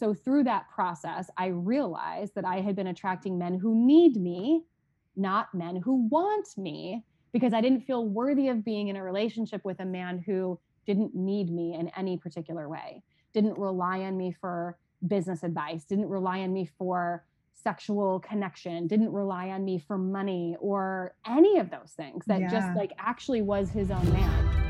so through that process, I realized that I had been attracting men who need me, not men who want me, because I didn't feel worthy of being in a relationship with a man who didn't need me in any particular way, didn't rely on me for business advice, didn't rely on me for sexual connection, didn't rely on me for money or any of those things that yeah. just like actually was his own man.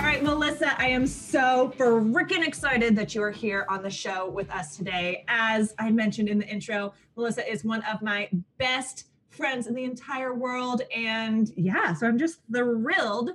All right, Melissa, I am so freaking excited that you are here on the show with us today. As I mentioned in the intro, Melissa is one of my best friends in the entire world. And yeah, so I'm just thrilled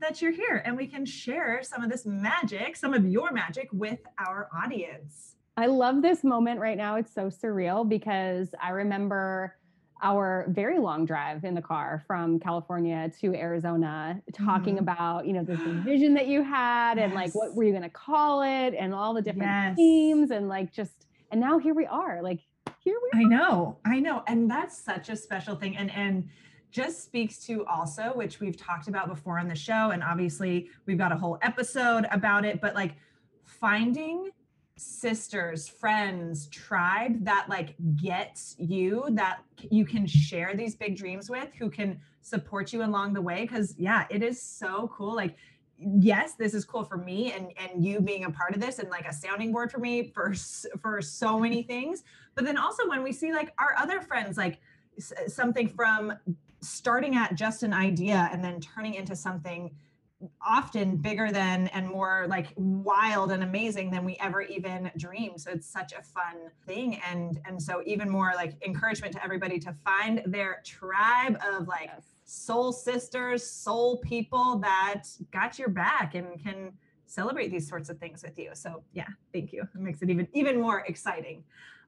that you're here and we can share some of this magic, some of your magic with our audience. I love this moment right now. It's so surreal because I remember our very long drive in the car from California to Arizona, talking mm-hmm. about, you know, this vision that you had yes. and like what were you going to call it and all the different yes. themes and like just, and now here we are. Like, here we are. I know, I know. And that's such a special thing. And, and, just speaks to also which we've talked about before on the show and obviously we've got a whole episode about it but like finding sisters, friends, tribe that like gets you, that you can share these big dreams with, who can support you along the way. Cause yeah, it is so cool. Like, yes, this is cool for me and and you being a part of this and like a sounding board for me for for so many things. But then also when we see like our other friends, like something from starting at just an idea and then turning into something often bigger than and more like wild and amazing than we ever even dreamed. So it's such a fun thing. And and so even more like encouragement to everybody to find their tribe of like yes. soul sisters soul people that got your back and can celebrate these sorts of things with you. So yeah thank you. It makes it even even more exciting.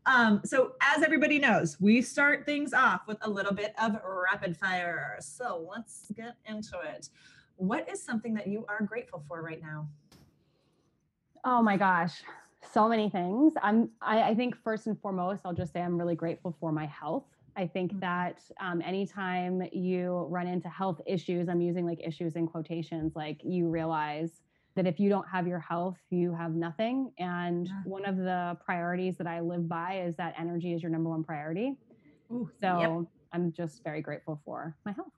Um, so as everybody knows, we start things off with a little bit of rapid fire. So let's get into it what is something that you are grateful for right now? Oh my gosh, so many things. I'm. I, I think first and foremost, I'll just say I'm really grateful for my health. I think mm-hmm. that um, anytime you run into health issues, I'm using like issues in quotations, like you realize that if you don't have your health, you have nothing. And yeah. one of the priorities that I live by is that energy is your number one priority. Ooh, so yep. I'm just very grateful for my health.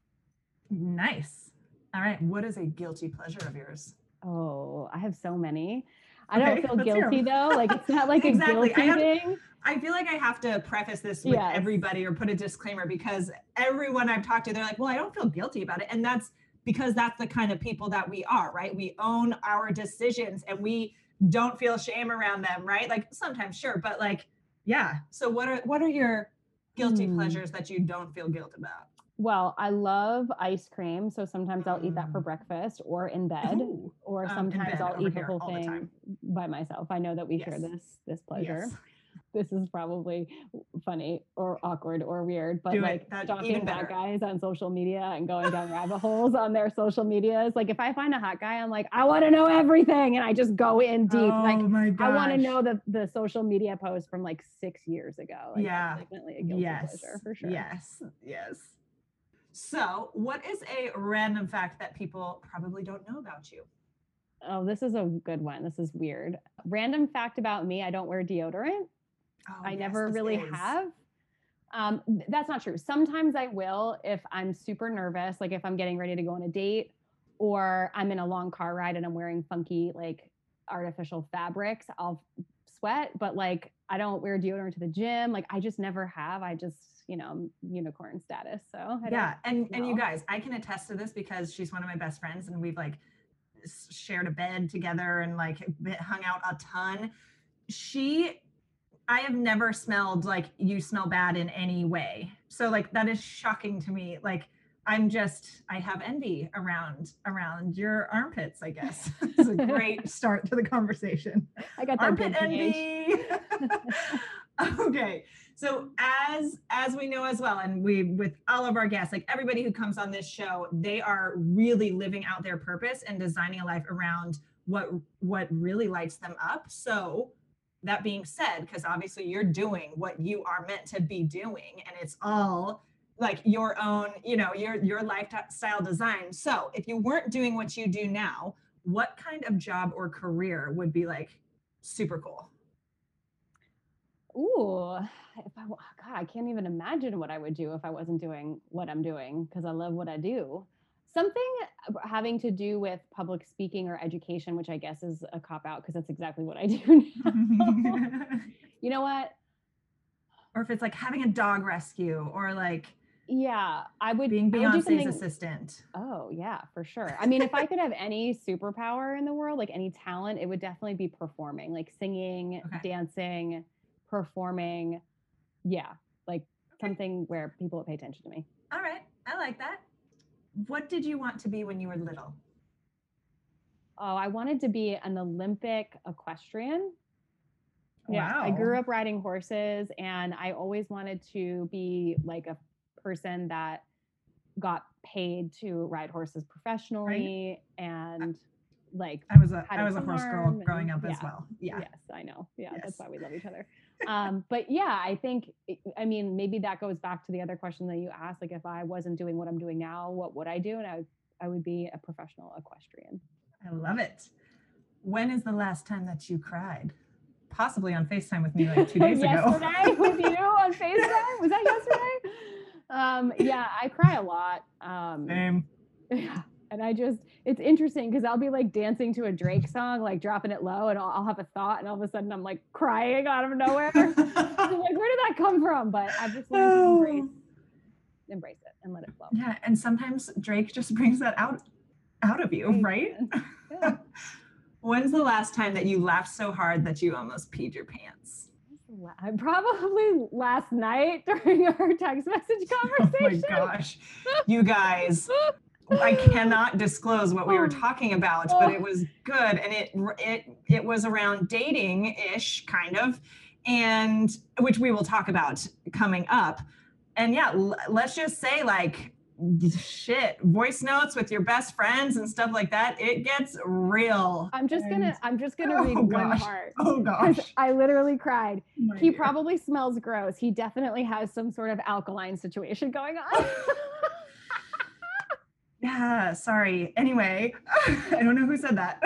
Nice. All right. What is a guilty pleasure of yours? Oh, I have so many. I okay, don't feel guilty though. Like it's not like exactly. a guilty I have, thing. I feel like I have to preface this with yes. everybody or put a disclaimer because everyone I've talked to, they're like, well, I don't feel guilty about it. And that's because that's the kind of people that we are, right? We own our decisions and we don't feel shame around them, right? Like sometimes, sure, but like, yeah. So what are what are your guilty hmm. pleasures that you don't feel guilt about? Well, I love ice cream, so sometimes I'll eat that for mm. breakfast or in bed, Ooh, or sometimes um, I'll eat the whole thing the by myself. I know that we yes. share this this pleasure. Yes. This is probably funny or awkward or weird, but Do like stalking hot guys on social media and going down rabbit holes on their social medias. Like if I find a hot guy, I'm like, I want to know everything, and I just go in deep. Oh like. I want to know the the social media post from like six years ago. Like, yeah, definitely a guilty yes. pleasure for sure. Yes, yes. So, what is a random fact that people probably don't know about you? Oh, this is a good one. This is weird. Random fact about me I don't wear deodorant. Oh, I yes, never really is. have. Um, that's not true. Sometimes I will if I'm super nervous, like if I'm getting ready to go on a date or I'm in a long car ride and I'm wearing funky, like artificial fabrics, I'll sweat, but like I don't wear deodorant to the gym. Like I just never have. I just you know unicorn status so I yeah and and you guys i can attest to this because she's one of my best friends and we've like shared a bed together and like hung out a ton she I have never smelled like you smell bad in any way. So like that is shocking to me. Like I'm just I have envy around around your armpits, I guess. it's a great start to the conversation. I got that Armpit envy. okay. So as as we know as well, and we with all of our guests, like everybody who comes on this show, they are really living out their purpose and designing a life around what what really lights them up. So that being said, because obviously you're doing what you are meant to be doing, and it's all like your own, you know, your your lifestyle design. So if you weren't doing what you do now, what kind of job or career would be like super cool? Ooh, if I God, I can't even imagine what I would do if I wasn't doing what I'm doing because I love what I do. Something having to do with public speaking or education, which I guess is a cop out because that's exactly what I do you know what? Or if it's like having a dog rescue or like yeah, I would being Beyonce's would assistant. Oh yeah, for sure. I mean, if I could have any superpower in the world, like any talent, it would definitely be performing, like singing, okay. dancing, performing. Yeah, like something where people would pay attention to me. All right, I like that. What did you want to be when you were little? Oh, I wanted to be an Olympic equestrian. Yeah, wow. I grew up riding horses and I always wanted to be like a person that got paid to ride horses professionally right. and like I was a I was a horse girl growing up yeah, as well. Yeah. Yes, I know. Yeah, yes. that's why we love each other. um, but yeah, I think I mean maybe that goes back to the other question that you asked. Like if I wasn't doing what I'm doing now, what would I do? And I would I would be a professional equestrian. I love it. When is the last time that you cried? Possibly on FaceTime with me like two days ago. yesterday with you on FaceTime? Was that yesterday? Um, yeah, I cry a lot. Um, Same. Yeah. And I just, it's interesting because I'll be like dancing to a Drake song, like dropping it low, and I'll, I'll have a thought, and all of a sudden I'm like crying out of nowhere. like, where did that come from? But I've just learned to embrace, embrace it and let it flow. Yeah, and sometimes Drake just brings that out, out of you, right? Yeah. When's the last time that you laughed so hard that you almost peed your pants? Probably last night during our text message conversation. Oh my gosh, you guys. I cannot disclose what we were oh. talking about, but it was good, and it it it was around dating ish, kind of, and which we will talk about coming up. And yeah, l- let's just say like shit voice notes with your best friends and stuff like that it gets real. I'm just and, gonna i'm just gonna oh read gosh. one part. Oh gosh. I literally cried. Oh he God. probably smells gross. He definitely has some sort of alkaline situation going on. Yeah sorry. Anyway i don't know who said that.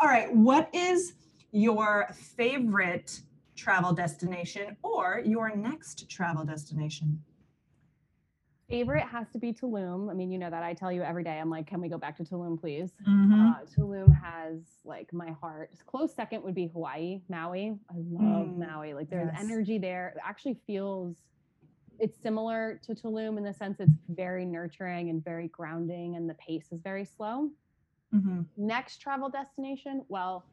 All right what is your favorite travel destination or your next travel destination favorite has to be Tulum. I mean, you know that I tell you every day. I'm like, can we go back to Tulum, please? Mm-hmm. Uh, Tulum has like my heart. Close second would be Hawaii, Maui. I love mm, Maui. Like there's yes. energy there. It actually feels. It's similar to Tulum in the sense it's very nurturing and very grounding, and the pace is very slow. Mm-hmm. Next travel destination, well,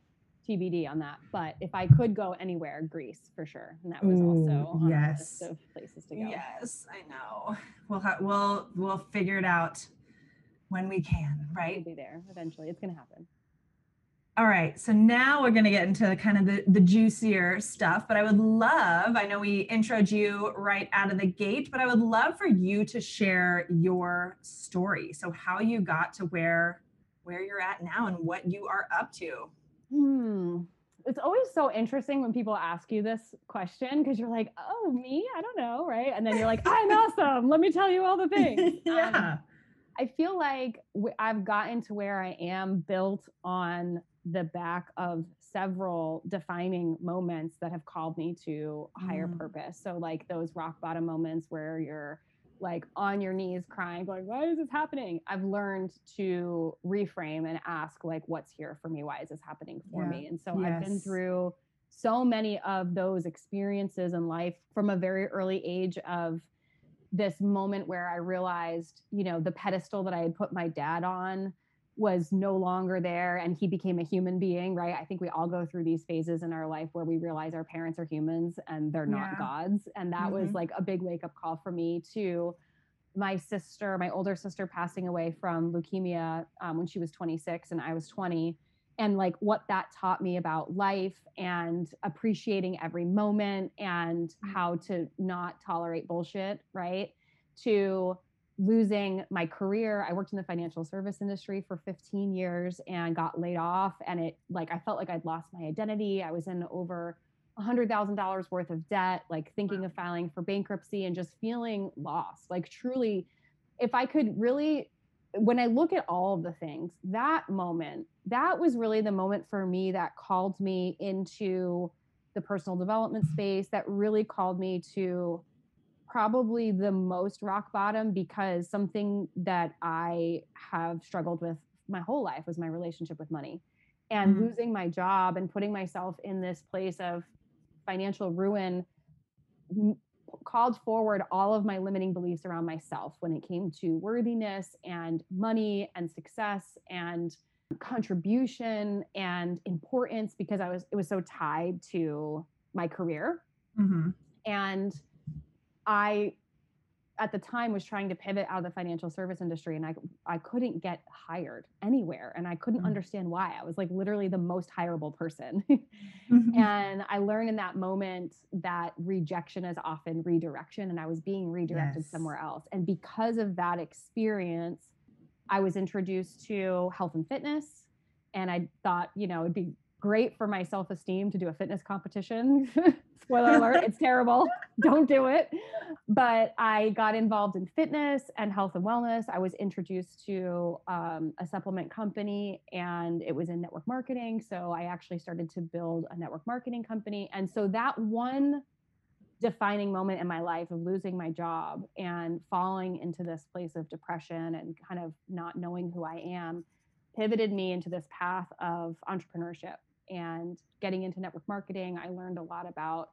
TBD on that. But if I could go anywhere, Greece for sure, and that was Ooh, also on yes. of places to go. Yes, I know. We'll ha- we'll we'll figure it out when we can. Right? We'll be there eventually. It's gonna happen. All right, so now we're going to get into kind of the, the juicier stuff, but I would love, I know we introed you right out of the gate, but I would love for you to share your story. So how you got to where where you're at now and what you are up to. Hmm. It's always so interesting when people ask you this question because you're like, oh, me? I don't know. Right. And then you're like, I'm awesome. Let me tell you all the things. yeah. Um, I feel like I've gotten to where I am built on the back of several defining moments that have called me to higher mm. purpose. So, like those rock bottom moments where you're like on your knees crying going why is this happening i've learned to reframe and ask like what's here for me why is this happening for yeah. me and so yes. i've been through so many of those experiences in life from a very early age of this moment where i realized you know the pedestal that i had put my dad on was no longer there and he became a human being, right? I think we all go through these phases in our life where we realize our parents are humans and they're not yeah. gods. And that mm-hmm. was like a big wake up call for me too. My sister, my older sister, passing away from leukemia um, when she was 26 and I was 20. And like what that taught me about life and appreciating every moment and mm. how to not tolerate bullshit, right? To losing my career. I worked in the financial service industry for 15 years and got laid off. And it like I felt like I'd lost my identity. I was in over $100,000 worth of debt, like thinking of filing for bankruptcy and just feeling lost. Like truly, if I could really, when I look at all of the things, that moment, that was really the moment for me that called me into the personal development mm-hmm. space, that really called me to probably the most rock bottom because something that I have struggled with my whole life was my relationship with money. And mm-hmm. losing my job and putting myself in this place of financial ruin called forward all of my limiting beliefs around myself when it came to worthiness and money and success and contribution and importance because I was it was so tied to my career. Mm-hmm. And I at the time was trying to pivot out of the financial service industry and I I couldn't get hired anywhere and I couldn't mm-hmm. understand why. I was like literally the most hireable person. mm-hmm. And I learned in that moment that rejection is often redirection and I was being redirected yes. somewhere else. And because of that experience, I was introduced to health and fitness and I thought, you know, it'd be great for my self-esteem to do a fitness competition. Spoiler alert, it's terrible. Don't do it. But I got involved in fitness and health and wellness. I was introduced to um, a supplement company and it was in network marketing. So I actually started to build a network marketing company. And so that one defining moment in my life of losing my job and falling into this place of depression and kind of not knowing who I am pivoted me into this path of entrepreneurship and getting into network marketing. I learned a lot about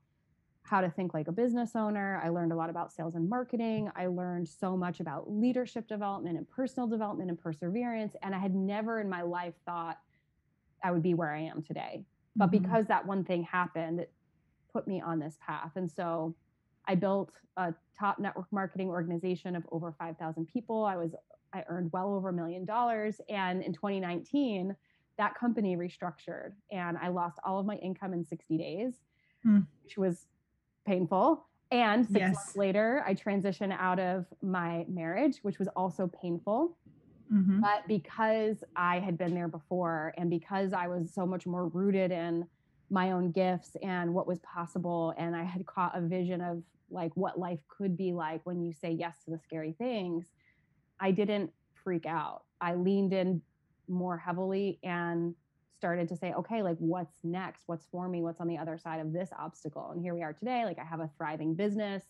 how to think like a business owner. I learned a lot about sales and marketing. I learned so much about leadership development and personal development and perseverance. And I had never in my life thought I would be where I am today. But mm-hmm. because that one thing happened, it put me on this path. And so I built a top network marketing organization of over 5,000 people. I was I earned well over a million dollars and in 2019 that company restructured and I lost all of my income in 60 days, mm. which was painful. And six yes. months later, I transitioned out of my marriage, which was also painful. Mm-hmm. But because I had been there before and because I was so much more rooted in my own gifts and what was possible, and I had caught a vision of like what life could be like when you say yes to the scary things, I didn't freak out. I leaned in more heavily and started to say, okay, like what's next? What's for me? What's on the other side of this obstacle? And here we are today. Like I have a thriving business.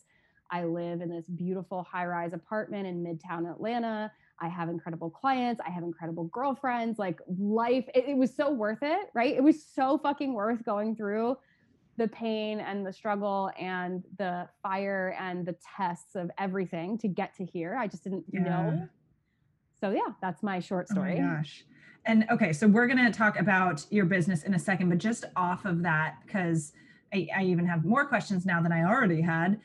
I live in this beautiful high rise apartment in Midtown Atlanta. I have incredible clients. I have incredible girlfriends. Like life, it, it, was so worth it, right? It was so fucking worth going through the pain and the struggle and the fire and the tests of everything to get to here. I just didn't yeah. know so yeah, that's my short story. Oh my gosh. And okay, so we're gonna talk about your business in a second, but just off of that, because I, I even have more questions now than I already had.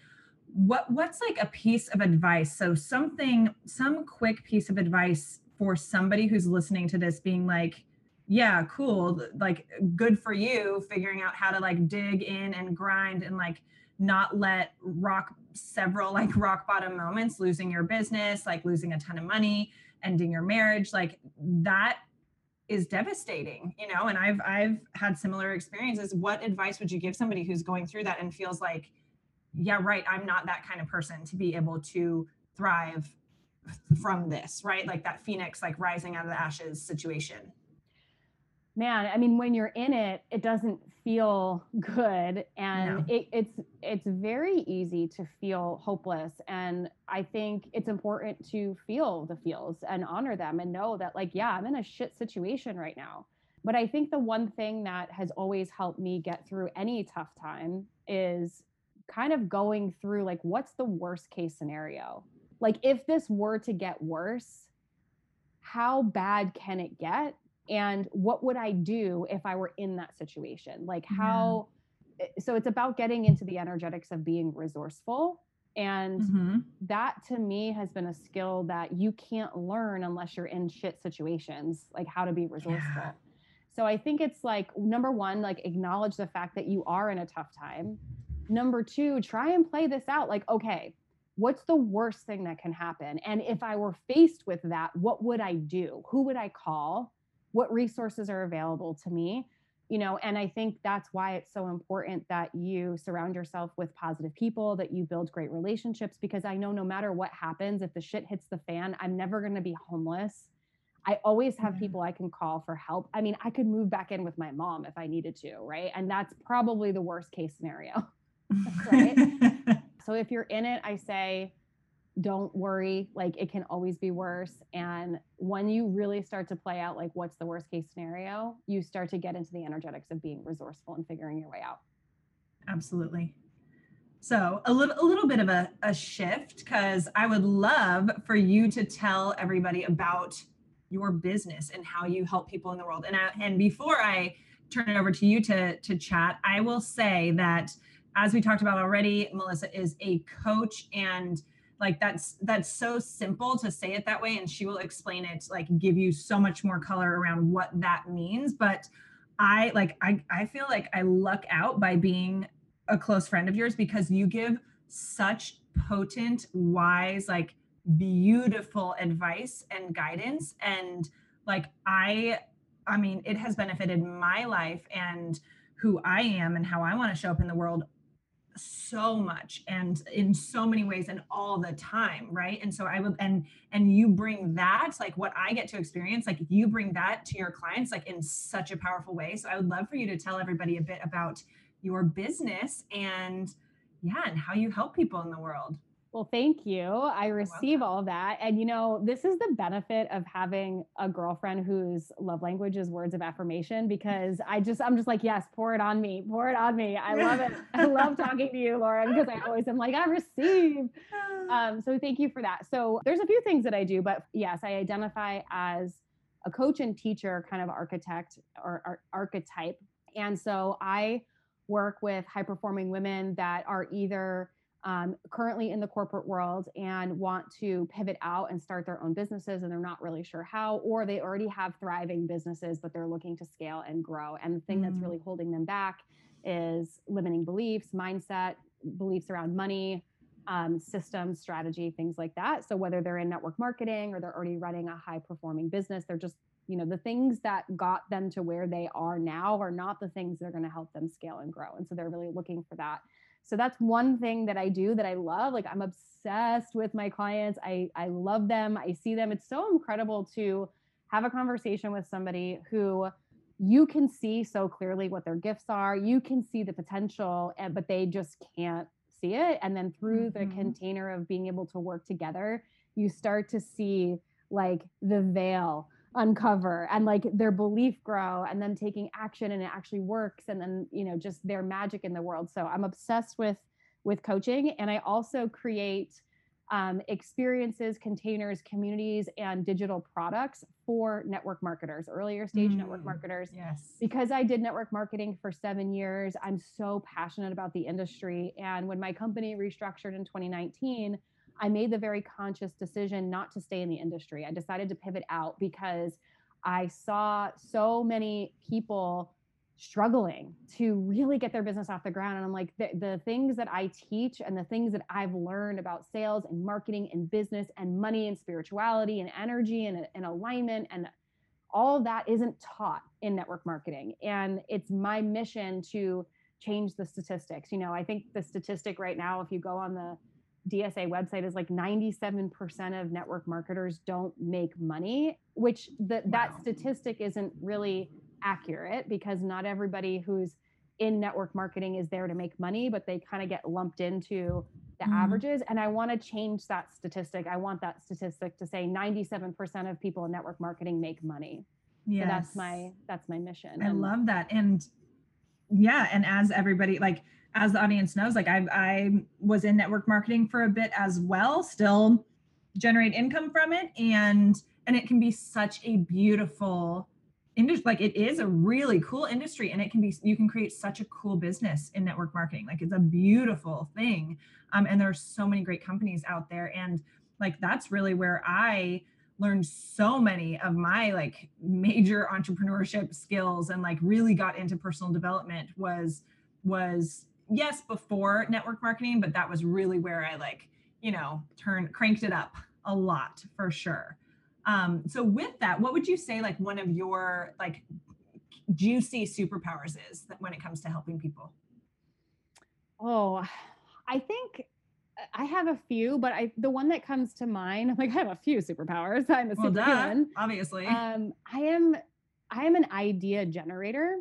What what's like a piece of advice? So something, some quick piece of advice for somebody who's listening to this being like, yeah, cool, like good for you, figuring out how to like dig in and grind and like not let rock several like rock bottom moments, losing your business, like losing a ton of money, ending your marriage like that is devastating you know and i've i've had similar experiences. What advice would you give somebody who's going through that and feels like yeah right i'm not that kind of person to be able to thrive from this right? Like that phoenix like rising out of the ashes situation. Man i mean when you're in it it doesn't feel good and no. it, it's it's very easy to feel hopeless and i think it's important to feel the feels and honor them and know that like yeah i'm in a shit situation right now but i think the one thing that has always helped me get through any tough time is kind of going through like what's the worst case scenario like if this were to get worse how bad can it get? And what would I do if I were in that situation? Like, how, yeah. So it's about getting into the energetics of being resourceful. And mm-hmm. that to me has been a skill that you can't learn unless you're in shit situations, like how to be resourceful. Yeah. So I think it's like number one, like acknowledge the fact that you are in a tough time. Number two, try and play this out. Like, okay, what's the worst thing that can happen? And if I were faced with that, what would I do? Who would I call? What resources are available to me? You know, and I think that's why it's so important that you surround yourself with positive people, that you build great relationships, because I know no matter what happens, if the shit hits the fan, I'm never going to be homeless. I always have mm-hmm. people I can call for help. I mean, I could move back in with my mom if I needed to, right? And that's probably the worst case scenario. right? So if you're in it, I say, don't worry. Like it can always be worse. And when you really start to play out, like what's the worst case scenario, you start to get into the energetics of being resourceful and figuring your way out. Absolutely. So a little a little bit of a, a shift because I would love for you to tell everybody about your business and how you help people in the world. And I, and before I turn it over to you to to chat, I will say that as we talked about already, Melissa is a coach and like that's that's so simple to say it that way and she will explain it like give you so much more color around what that means but i like i i feel like i luck out by being a close friend of yours because you give such potent wise like beautiful advice and guidance and like i i mean it has benefited my life and who i am and how i want to show up in the world so much and in so many ways and all the time right? And so i would and and you bring that like what i get to experience like you bring that to your clients like in such a powerful way. So i would love for you to tell everybody a bit about your business and yeah and how you help people in the world well, thank you. I receive all that. And you know, this is the benefit of having a girlfriend whose love language is words of affirmation because I just, I'm just like, yes, pour it on me, pour it on me. I love it. I love talking to you, Lauren, because I always am like, I receive. Um, so thank you for that. So there's a few things that I do, but yes, I identify as a coach and teacher kind of architect or, or archetype. And so I work with high performing women that are either um, currently in the corporate world and want to pivot out and start their own businesses and they're not really sure how, or they already have thriving businesses, but they're looking to scale and grow. And the thing mm. that's really holding them back is limiting beliefs, mindset, beliefs around money, um, systems, strategy, things like that. So whether they're in network marketing or they're already running a high performing business, they're just, you know, the things that got them to where they are now are not the things that are going to help them scale and grow. And so they're really looking for that so that's one thing that I do that I love. Like I'm obsessed with my clients. I I love them. I see them. It's so incredible to have a conversation with somebody who you can see so clearly what their gifts are. You can see the potential, and, but they just can't see it. And then through mm-hmm. the container of being able to work together, you start to see like the veil uncover and like their belief grow and then taking action and it actually works and then you know just their magic in the world. So i'm obsessed with with coaching and i also create um, experiences containers communities and digital products for network marketers earlier stage mm, network marketers. yes. Because i did network marketing for seven years i'm so passionate about the industry. And when my company restructured in 2019 I made the very conscious decision not to stay in the industry. I decided to pivot out because I saw so many people struggling to really get their business off the ground. And I'm like, the, the things that I teach and the things that I've learned about sales and marketing and business and money and spirituality and energy and, and alignment and all that isn't taught in network marketing. And it's my mission to change the statistics. You know, I think the statistic right now, if you go on the DSA website is like 97% of network marketers don't make money, which the, wow. that statistic isn't really accurate because not everybody who's in network marketing is there to make money, but they kind of get lumped into the mm. averages. And I want to change that statistic. I want that statistic to say 97% of people in network marketing make money. Yeah, so that's my that's my mission. I and, love that. And yeah, and as everybody like as the audience knows, like I, I was in network marketing for a bit as well, still generate income from it. And and it can be such a beautiful industry like it is a really cool industry and it can be you can create such a cool business in network marketing. Like it's a beautiful thing. Um, and there's so many great companies out there. And like that's really where i learned so many of my like major entrepreneurship skills and like really got into personal development was was yes before network marketing but that was really where i like you know turned cranked it up a lot for sure um so with that what would you say like one of your like juicy superpowers is that when it comes to helping people oh i think I have a few, but I the one that comes to mind, like I have a few superpowers. I'm a well, superhuman. Obviously. Um, I am I am an idea generator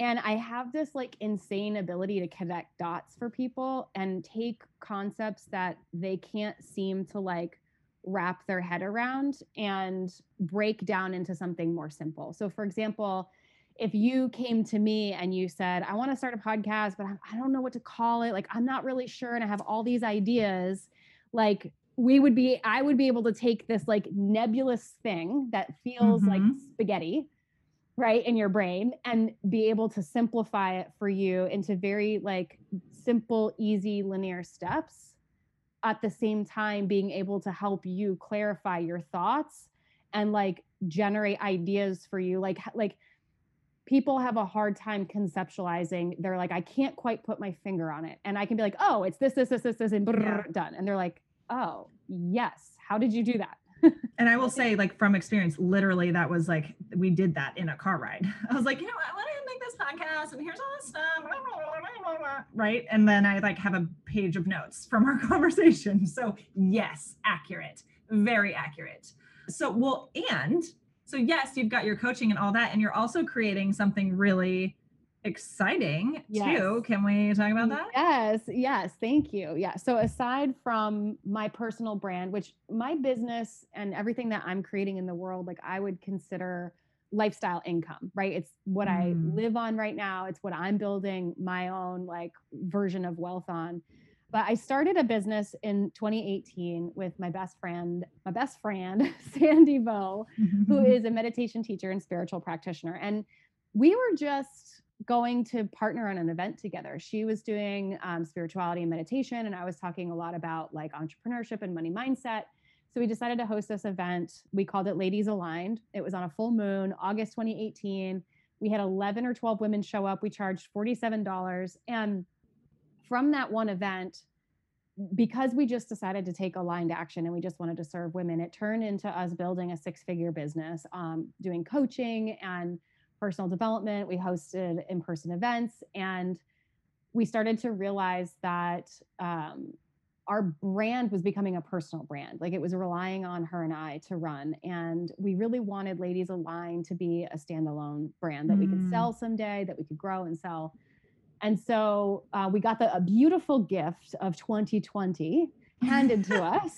and I have this like insane ability to connect dots for people and take concepts that they can't seem to like wrap their head around and break down into something more simple. So for example, if you came to me and you said, I want to start a podcast, but I don't know what to call it, like I'm not really sure, and I have all these ideas, like we would be, I would be able to take this like nebulous thing that feels mm-hmm. like spaghetti, right, in your brain and be able to simplify it for you into very like simple, easy, linear steps. At the same time, being able to help you clarify your thoughts and like generate ideas for you, like, like, people have a hard time conceptualizing. They're like, I can't quite put my finger on it. And I can be like, oh, it's this, this, this, this, this, and yeah. done. And they're like, oh, yes. How did you do that? And I will say, like from experience, literally that was like we did that in a car ride. I was like, you know, what? I want to make this podcast, and here's all this stuff, right? And then I like have a page of notes from our conversation. So yes, accurate, very accurate. So well, and so yes you've got your coaching and all that and you're also creating something really exciting yes. too can we talk about that yes yes thank you yeah so aside from my personal brand which my business and everything that i'm creating in the world like i would consider lifestyle income right it's what mm. i live on right now it's what i'm building my own like version of wealth on but I started a business in 2018 with my best friend, my best friend, Sandy mm-hmm. who is a meditation teacher and spiritual practitioner. And we were just going to partner on an event together. She was doing um, spirituality and meditation, and I was talking a lot about like entrepreneurship and money mindset. So we decided to host this event. We called it Ladies Aligned. It was on a full moon, August 2018. We had 11 or 12 women show up. We charged $47. And from that one event, because we just decided to take aligned action and we just wanted to serve women, it turned into us building a six figure business, um, doing coaching and personal development. We hosted in person events and we started to realize that um, our brand was becoming a personal brand. Like it was relying on her and I to run. And we really wanted Ladies Aligned to be a standalone brand that mm. we could mm. sell someday, that we could grow and sell. And so uh, we got the, a beautiful gift of 2020 handed to us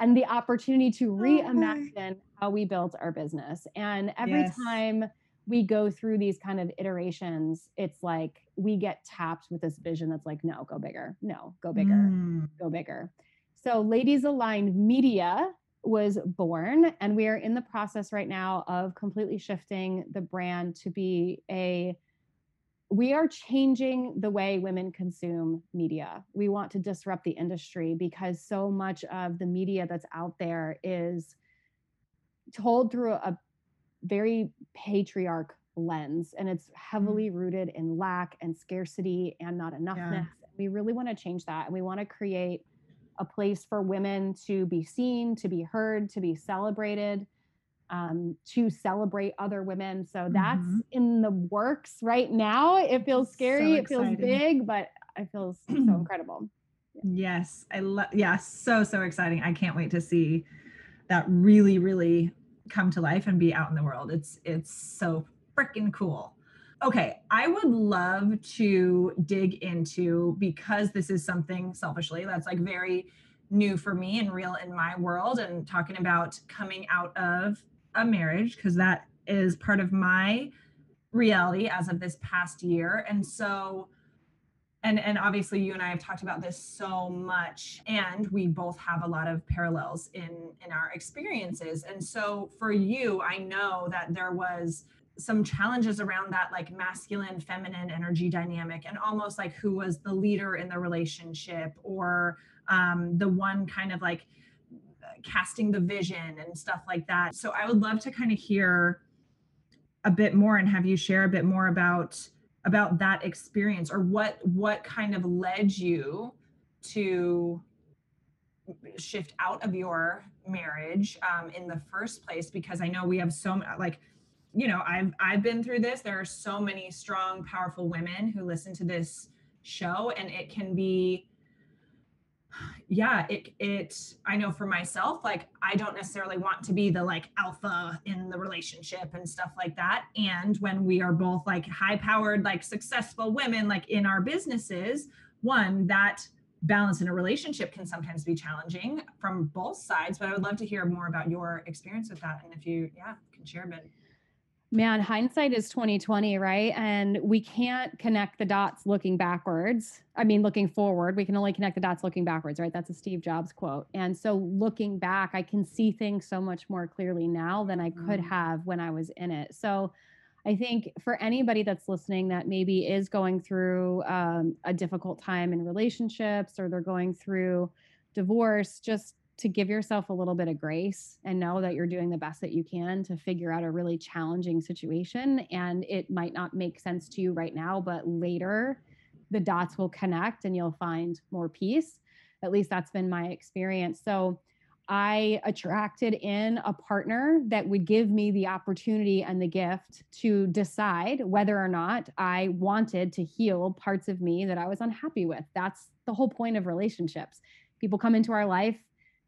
and the opportunity to oh, reimagine oh how we built our business. And every yes. time we go through these kind of iterations, it's like we get tapped with this vision that's like, no, go bigger. No, go bigger. Mm. Go bigger. So, Ladies Aligned Media was born, and we are in the process right now of completely shifting the brand to be a we are changing the way women consume media. We want to disrupt the industry because so much of the media that's out there is told through a very patriarch lens and it's heavily mm. rooted in lack and scarcity and not enoughness. Yeah. We really want to change that and we want to create a place for women to be seen, to be heard, to be celebrated um, to celebrate other women. So that's mm-hmm. in the works right now. It feels scary, so it feels big, but it feels so incredible. Yes, I love. Yeah, so so exciting. I can't wait to see that really really come to life and be out in the world. It's it's so freaking cool. Okay, I would love to dig into because this is something selfishly that's like very new for me and real in my world and talking about coming out of a marriage because that is part of my reality as of this past year. And so and and obviously you and I have talked about this so much and we both have a lot of parallels in in our experiences. And so for you I know that there was some challenges around that like masculine feminine energy dynamic and almost like who was the leader in the relationship or um, the one kind of like casting the vision and stuff like that. So i would love to kind of hear a bit more and have you share a bit more about about that experience or what what kind of led you to shift out of your marriage um, in the first place? Because i know we have so like you know i've i've been through this. There are so many strong powerful women who listen to this show and it can be yeah it it i know for myself like i don't necessarily want to be the like alpha in the relationship and stuff like that. And when we are both like high powered like successful women like in our businesses one that balance in a relationship can sometimes be challenging from both sides but i would love to hear more about your experience with that. And if you yeah can share a bit man hindsight is 2020 right? And we can't connect the dots looking backwards. I mean looking forward we can only connect the dots looking backwards right? That's a steve jobs quote. And so looking back i can see things so much more clearly now than i could mm. have when i was in it. So i think for anybody that's listening that maybe is going through um, a difficult time in relationships or they're going through divorce just to give yourself a little bit of grace and know that you're doing the best that you can to figure out a really challenging situation. And it might not make sense to you right now, but later the dots will connect and you'll find more peace. At least that's been my experience. So I attracted in a partner that would give me the opportunity and the gift to decide whether or not I wanted to heal parts of me that I was unhappy with. That's the whole point of relationships. People come into our life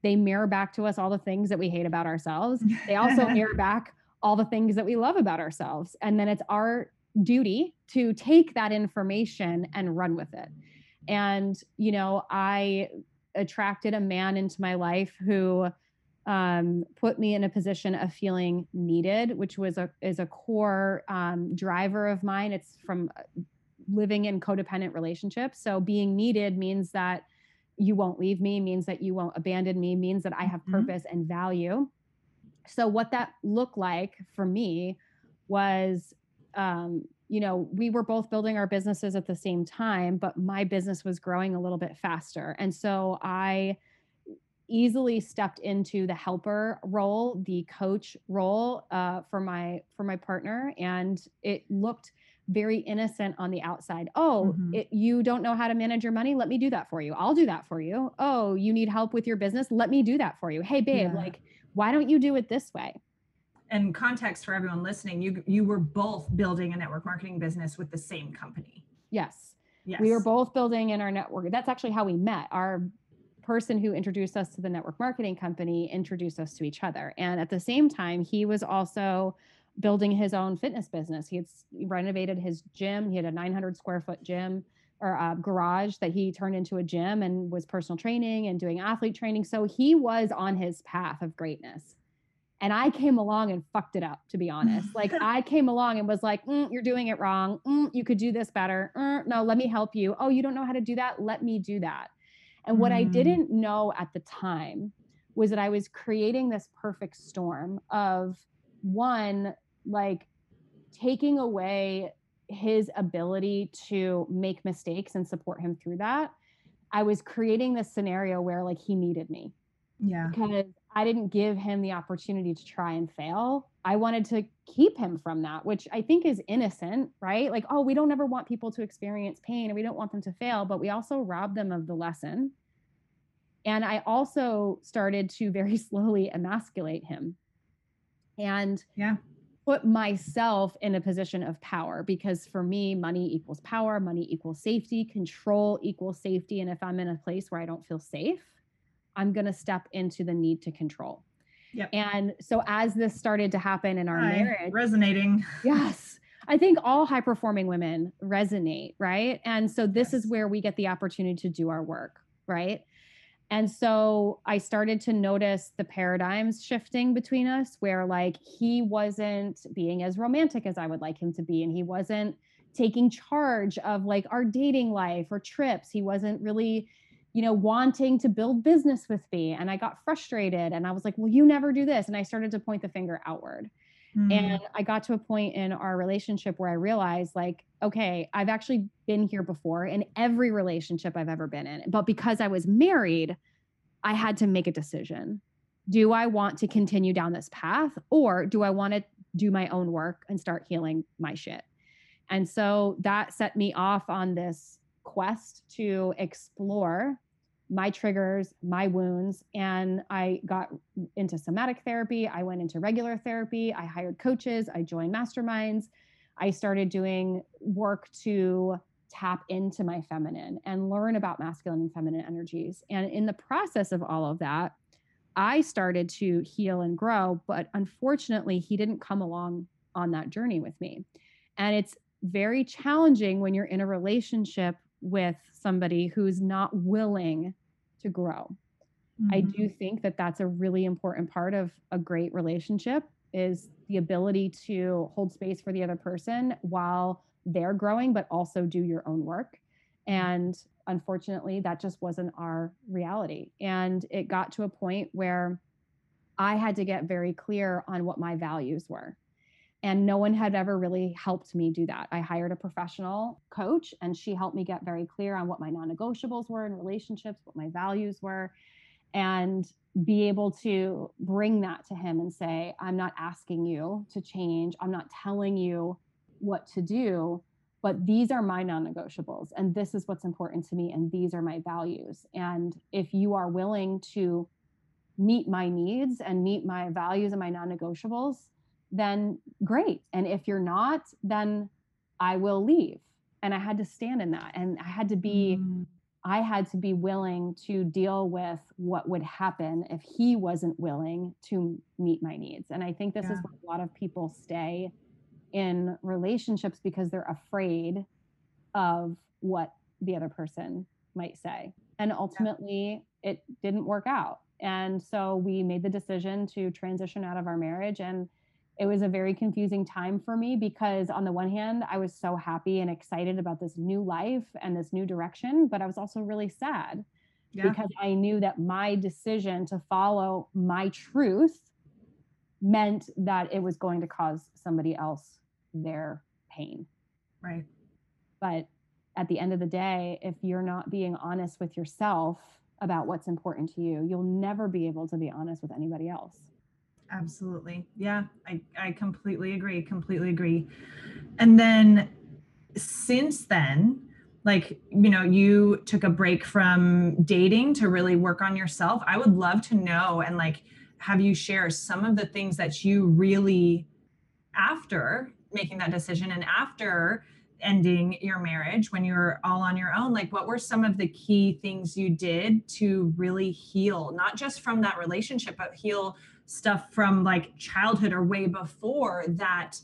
they mirror back to us all the things that we hate about ourselves. They also mirror back all the things that we love about ourselves. And then it's our duty to take that information and run with it. And, you know, I attracted a man into my life who um, put me in a position of feeling needed, which was a is a core um, driver of mine. It's from uh, living in codependent relationships. So being needed means that you won't leave me means that you won't abandon me means that i have mm-hmm. purpose and value so what that looked like for me was um, you know we were both building our businesses at the same time but my business was growing a little bit faster and so i easily stepped into the helper role the coach role uh, for my for my partner and it looked very innocent on the outside. Oh, mm-hmm. it, you don't know how to manage your money? Let me do that for you. I'll do that for you. Oh, you need help with your business? Let me do that for you. Hey, babe, yeah. like, why don't you do it this way? And context for everyone listening, you you were both building a network marketing business with the same company. Yes. Yes. We were both building in our network. That's actually how we met. Our person who introduced us to the network marketing company introduced us to each other. And at the same time, he was also building his own fitness business. He had renovated his gym. He had a 900 square foot gym or a garage that he turned into a gym and was personal training and doing athlete training. So he was on his path of greatness. And I came along and fucked it up, to be honest. Like I came along and was like, mm, "You're doing it wrong. Mm, you could do this better. Mm, no, let me help you. Oh, you don't know how to do that? Let me do that." And what I mm. didn't know at the time was that I was creating this perfect storm of one like taking away his ability to make mistakes and support him through that i was creating this scenario where like he needed me. Yeah. Because i didn't give him the opportunity to try and fail. I wanted to keep him from that which i think is innocent right? Like oh we don't ever want people to experience pain and we don't want them to fail but we also rob them of the lesson. And i also started to very slowly emasculate him and yeah. put myself in a position of power because for me money equals power money equals safety control equals safety and if i'm in a place where i don't feel safe i'm going to step into the need to control. Yep. and so as this started to happen in our Hi, marriage resonating. Yes. I think all high performing women resonate right? And so this yes. is where we get the opportunity to do our work right and so I started to notice the paradigms shifting between us, where like he wasn't being as romantic as I would like him to be. And he wasn't taking charge of like our dating life or trips. He wasn't really, you know, wanting to build business with me. And I got frustrated and I was like, well, you never do this. And I started to point the finger outward. Mm. And I got to a point in our relationship where I realized, like, okay, I've actually been here before in every relationship I've ever been in. But because I was married, I had to make a decision. Do I want to continue down this path or do I want to do my own work and start healing my shit? And so that set me off on this quest to explore my triggers, my wounds. And I got into somatic therapy. I went into regular therapy. I hired coaches. I joined masterminds. I started doing work to tap into my feminine and learn about masculine and feminine energies. And in the process of all of that, I started to heal and grow. But unfortunately, he didn't come along on that journey with me. And it's very challenging when you're in a relationship with somebody who's not willing to grow. Mm-hmm. I do think that that's a really important part of a great relationship is the ability to hold space for the other person while they're growing but also do your own work. And unfortunately, that just wasn't our reality. And it got to a point where I had to get very clear on what my values were. And no one had ever really helped me do that. I hired a professional coach, and she helped me get very clear on what my non negotiables were in relationships, what my values were, and be able to bring that to him and say, I'm not asking you to change. I'm not telling you what to do, but these are my non negotiables. And this is what's important to me. And these are my values. And if you are willing to meet my needs and meet my values and my non negotiables, then great. And if you're not, then I will leave. And I had to stand in that. And I had to be, mm. I had to be willing to deal with what would happen if he wasn't willing to meet my needs. And I think this yeah. is where a lot of people stay in relationships because they're afraid of what the other person might say. And ultimately, yeah. it didn't work out. And so we made the decision to transition out of our marriage and it was a very confusing time for me because on the one hand i was so happy and excited about this new life and this new direction but i was also really sad yeah. because i knew that my decision to follow my truth meant that it was going to cause somebody else their pain. Right. But at the end of the day if you're not being honest with yourself about what's important to you you'll never be able to be honest with anybody else Absolutely. Yeah, I, I completely agree. Completely agree. And then since then, like, you know, you took a break from dating to really work on yourself. I would love to know and like have you share some of the things that you really, after making that decision and after ending your marriage when you were all on your own like what were some of the key things you did to really heal not just from that relationship but heal stuff from like childhood or way before that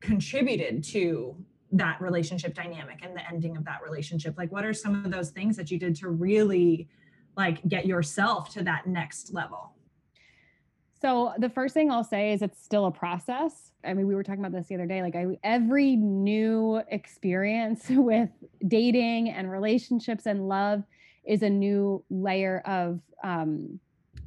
contributed to that relationship dynamic and the ending of that relationship like what are some of those things that you did to really like get yourself to that next level so the first thing I'll say is it's still a process. I mean, we were talking about this the other day. Like I, every new experience with dating and relationships and love is a new layer of um,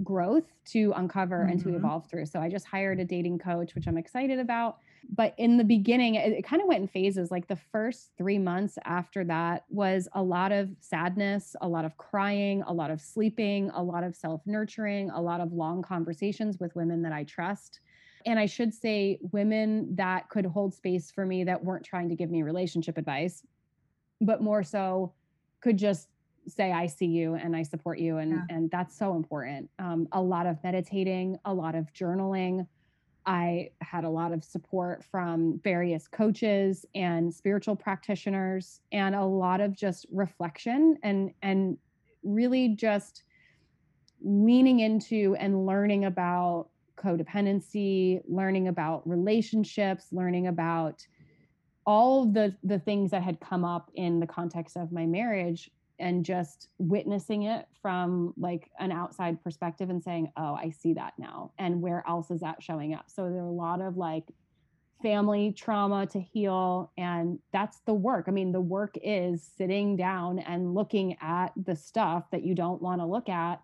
growth to uncover mm-hmm. and to mm-hmm. evolve through. So I just hired a dating coach, which I'm excited about. But in the beginning, it, it kind of went in phases. Like the first three months after that was a lot of sadness, a lot of crying, a lot of sleeping, a lot of self nurturing, a lot of long conversations with women that I trust. And I should say, women that could hold space for me that weren't trying to give me relationship advice, but more so could just say i see you and i support you and yeah. and that's so important um, a lot of meditating a lot of journaling i had a lot of support from various coaches and spiritual practitioners and a lot of just reflection and and really just leaning into and learning about codependency learning about relationships learning about all the the things that had come up in the context of my marriage and just witnessing it from like an outside perspective and saying, "Oh, I see that now." And where else is that showing up? So there are a lot of like family trauma to heal and that's the work i mean the work is sitting down and looking at the stuff that you don't want to look at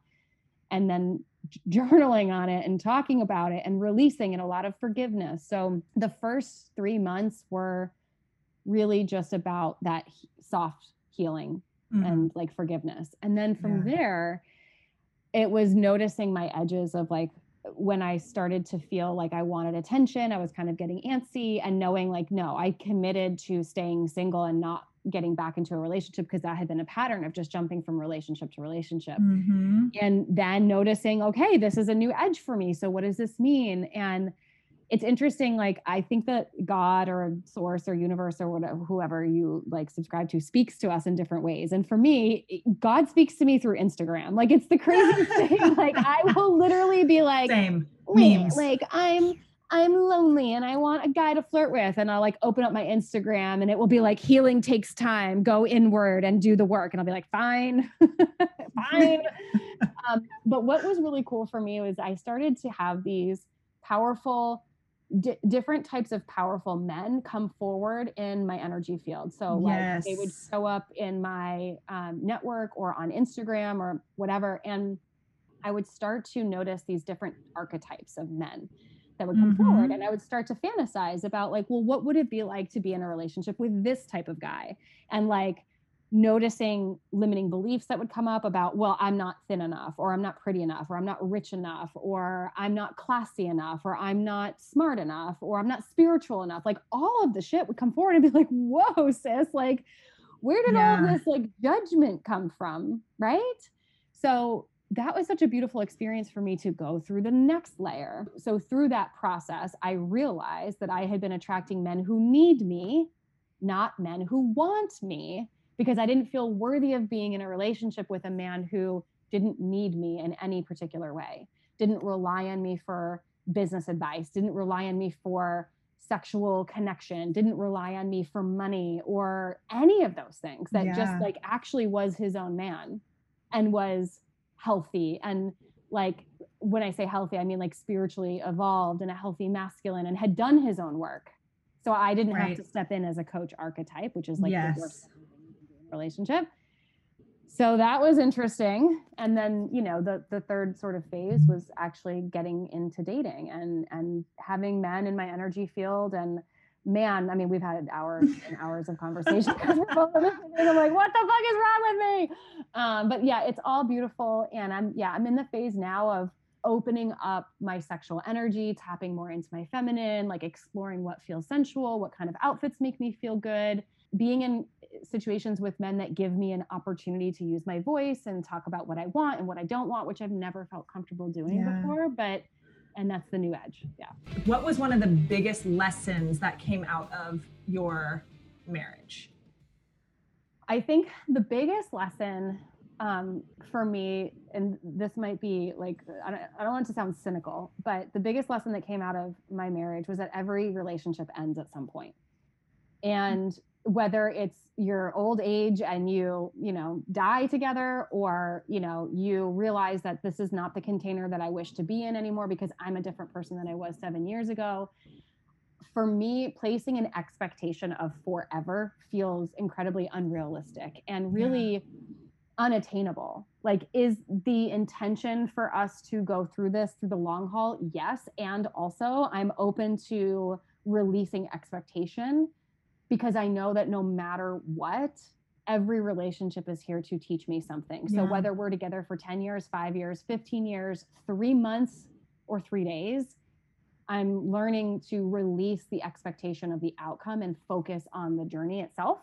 and then journaling on it and talking about it and releasing and a lot of forgiveness so the first 3 months were really just about that soft healing mm-hmm. and like forgiveness and then from yeah. there it was noticing my edges of like when I started to feel like I wanted attention, I was kind of getting antsy and knowing like, no, I committed to staying single and not getting back into a relationship because that had been a pattern of just jumping from relationship to relationship. Mm-hmm. And then noticing, okay, this is a new edge for me. So what does this mean? And it's interesting like i think that god or source or universe or whatever whoever you like subscribe to speaks to us in different ways. And for me god speaks to me through instagram. Like it's the craziest thing. Like i will literally be like same. Memes. like i'm i'm lonely and i want a guy to flirt with. And i'll like open up my instagram and it will be like healing takes time. Go inward and do the work. And i'll be like fine. Fine. Um, but what was really cool for me was i started to have these powerful D- different types of powerful men come forward in my energy field. So yes. like they would show up in my um, network or on Instagram or whatever, and I would start to notice these different archetypes of men that would come mm-hmm. forward, and I would start to fantasize about like, well, what would it be like to be in a relationship with this type of guy, and like noticing limiting beliefs that would come up about, well, I'm not thin enough, or I'm not pretty enough, or I'm not rich enough, or I'm not classy enough, or I'm not smart enough, or I'm not spiritual enough. Like all of the shit would come forward and be like, whoa, sis, like, where did yeah. all this like judgment come from? Right. So that was such a beautiful experience for me to go through the next layer. So through that process, I realized that I had been attracting men who need me, not men who want me because I didn't feel worthy of being in a relationship with a man who didn't need me in any particular way, didn't rely on me for business advice, didn't rely on me for sexual connection, didn't rely on me for money or any of those things that yeah. just like actually was his own man and was healthy and like when I say healthy, I mean like spiritually evolved and a healthy masculine and had done his own work. So I didn't right. have to step in as a coach archetype, which is like yes relationship. So that was interesting. And then, you know, the the third sort of phase was actually getting into dating and and having men in my energy field and man, I mean, we've had hours and hours of conversation because we're both and I'm like, what the fuck is wrong with me? Um, but yeah, it's all beautiful. And I'm yeah, I'm in the phase now of opening up my sexual energy, tapping more into my feminine, like exploring what feels sensual, what kind of outfits make me feel good, being in situations with men that give me an opportunity to use my voice and talk about what I want and what I don't want, which I've never felt comfortable doing yeah. before. But and that's the new edge. Yeah. What was one of the biggest lessons that came out of your marriage? I think the biggest lesson um, for me, and this might be like, I don't, I don't want to sound cynical, but the biggest lesson that came out of my marriage was that every relationship ends at some point. And whether it's your old age and you you know die together or you know you realize that this is not the container that i wish to be in anymore because i'm a different person than i was seven years ago. For me placing an expectation of forever feels incredibly unrealistic and really yeah. unattainable. Like is the intention for us to go through this through the long haul? Yes. And also i'm open to releasing expectation because I know that no matter what, every relationship is here to teach me something. So whether we're together for 10 years, 5 years, 15 years, 3 months or 3 days, I'm learning to release the expectation of the outcome and focus on the journey itself.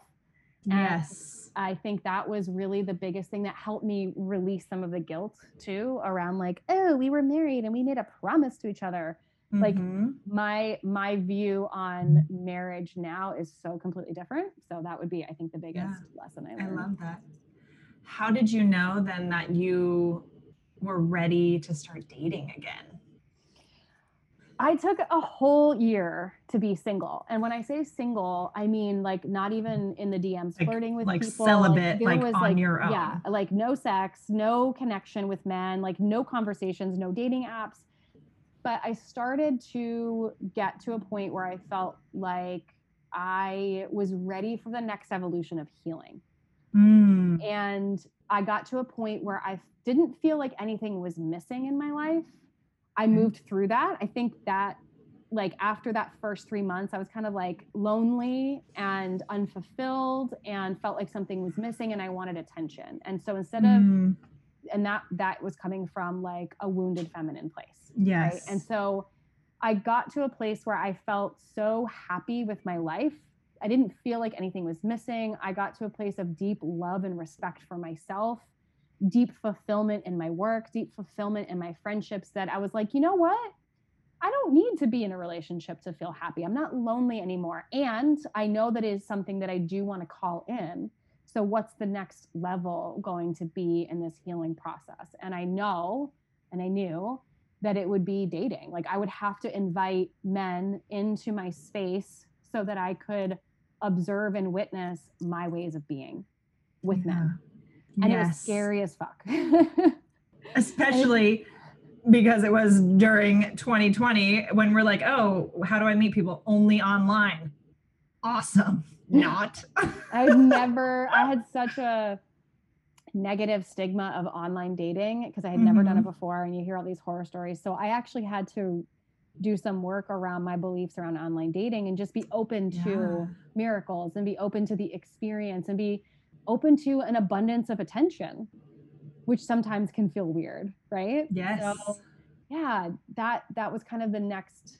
Yes. And I think that was really the biggest thing that helped me release some of the guilt too around like, oh, we were married and we made a promise to each other like mm-hmm. my my view on marriage now is so completely different so that would be i think the biggest yeah. lesson i learned i love that how did you know then that you were ready to start dating again I took a whole year to be single. And when I say single, I mean like not even in the DMs like, flirting with like people. Celibate, like, like on like, your own. Yeah, like no sex, no connection with men, like no conversations, no dating apps but I started to get to a point where I felt like I was ready for the next evolution of healing. Mm. And I got to a point where I didn't feel like anything was missing in my life. I moved through that. I think that like after that first three months, I was kind of like lonely and unfulfilled and felt like something was missing and I wanted attention. And so instead mm. of and that that was coming from like a wounded feminine place. Yes. Right? And so I got to a place where I felt so happy with my life. I didn't feel like anything was missing. I got to a place of deep love and respect for myself, deep fulfillment in my work, deep fulfillment in my friendships that I was like, you know what? I don't need to be in a relationship to feel happy. I'm not lonely anymore. And I know that is something that I do want to call in. So, what's the next level going to be in this healing process? And I know, and I knew that it would be dating. Like, I would have to invite men into my space so that I could observe and witness my ways of being with yeah. men. And yes. it was scary as fuck. Especially because it was during 2020 when we're like, oh, how do I meet people? Only online. Awesome. Not. I've never, I had such a negative stigma of online dating because I had mm-hmm. never done it mm-hmm. before. And you hear all these horror stories. So I actually had to do some work around my beliefs around online dating and just be open to yeah. miracles and be open to the experience and be open to an abundance of attention which sometimes can feel weird, right? Yes. So, yeah, that that was kind of the next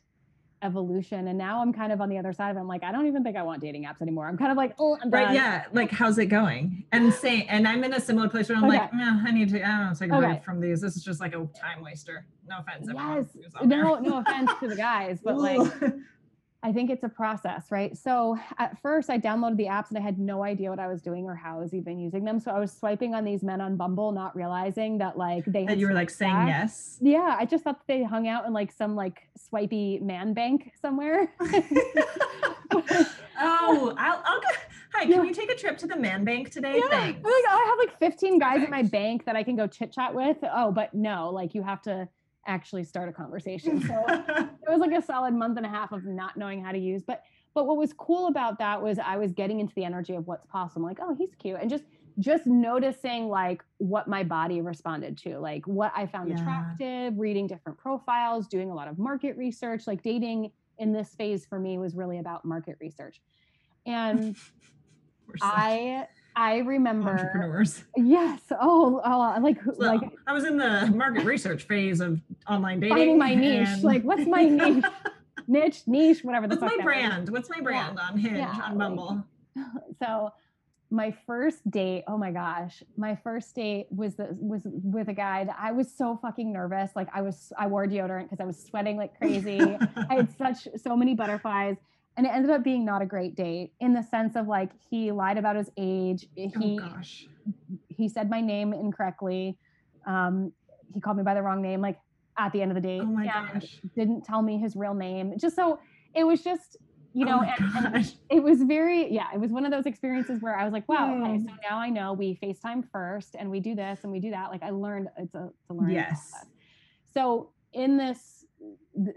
evolution. And now I'm kind of on the other side of it. I'm like, I don't even think I want dating apps anymore. I'm kind of like, oh, I'm right, yeah. Like, how's it going? And say, and I'm in a similar place where I'm okay. like, eh, I need to, I don't know, take a break from these. This is just like a time waster. No offense. Yes. No, no offense to the guys, but like, I think it's a process, right? So at first, I downloaded the apps and I had no idea what I was doing or how I was even using them. So I was swiping on these men on Bumble, not realizing that like they that you were like saying back. yes. Yeah, I just thought they hung out in like some like swipey man bank somewhere. oh, I'll, I'll go. Hi, can yeah. we take a trip to the man bank today? Yeah. Thanks. I'm like, oh, I have like 15 guys Perfect. at my bank that I can go chit chat with. Oh, but no, like you have to actually start a conversation. So it was like a solid month and a half of not knowing how to use. But but what was cool about that was I was getting into the energy of what's possible. I'm like, oh, he's cute. And just just noticing like what my body responded to, like what I found yeah. attractive, reading different profiles, doing a lot of market research. Like dating in this phase for me was really about market research. And I I remember entrepreneurs. Yes. Oh, oh like so like I was in the market research phase of online dating. Finding my niche. And... Like, what's my niche? niche, niche, whatever. The what's my brand? What's my brand yeah. on Hinge yeah, on Bumble? So my first date, oh my gosh, my first date was the, was with a guy that I was so fucking nervous. Like I was, I wore deodorant because I was sweating like crazy. I had such so many butterflies and it ended up being not a great date in the sense of like he lied about his age he oh gosh. he said my name incorrectly um, he called me by the wrong name like at the end of the date oh my gosh. didn't tell me his real name just so it was just you know oh and, and, it was very yeah it was one of those experiences where i was like wow okay so hmm. now i know we facetime first and we do this and we do that like i learned it's a, it's a learning yes process. so in this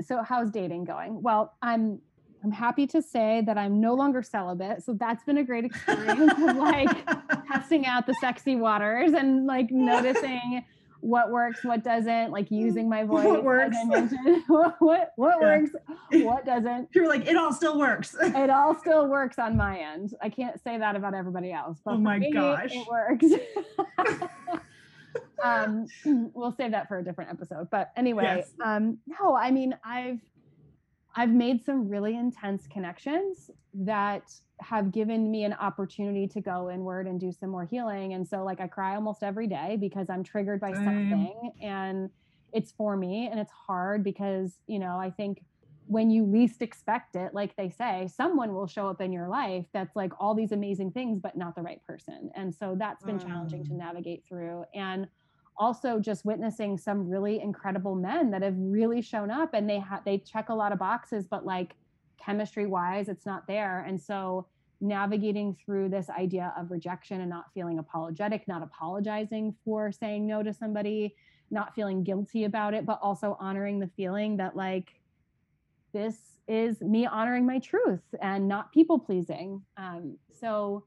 so how's dating going well i'm I'm happy to say that I'm no longer celibate. So that's been a great experience of like testing out the sexy waters and like noticing what works, what doesn't, like using my voice. What works? what what, what yeah. works, what doesn't. You're like, it all still works. it all still works on my end. I can't say that about everybody else. But oh my me, gosh. It works. um, we'll save that for a different episode. But anyway, yes. um, no, I mean, I've I've made some really intense connections that have given me an opportunity to go inward and do some more healing. And so, like, I cry almost every day because I'm triggered by something and it's for me. And it's hard because, you know, I think when you least expect it, like they say, someone will show up in your life that's like all these amazing things, but not the right person. And so that's been challenging to mm. navigate through. And also just witnessing some really incredible men that have really shown up and they have they check a lot of boxes but like chemistry wise it's not there and so navigating through this idea of rejection and not feeling apologetic not apologizing for saying no to somebody not feeling guilty about it, but also honoring the feeling that like this is me honoring my truth and not people pleasing. Um, so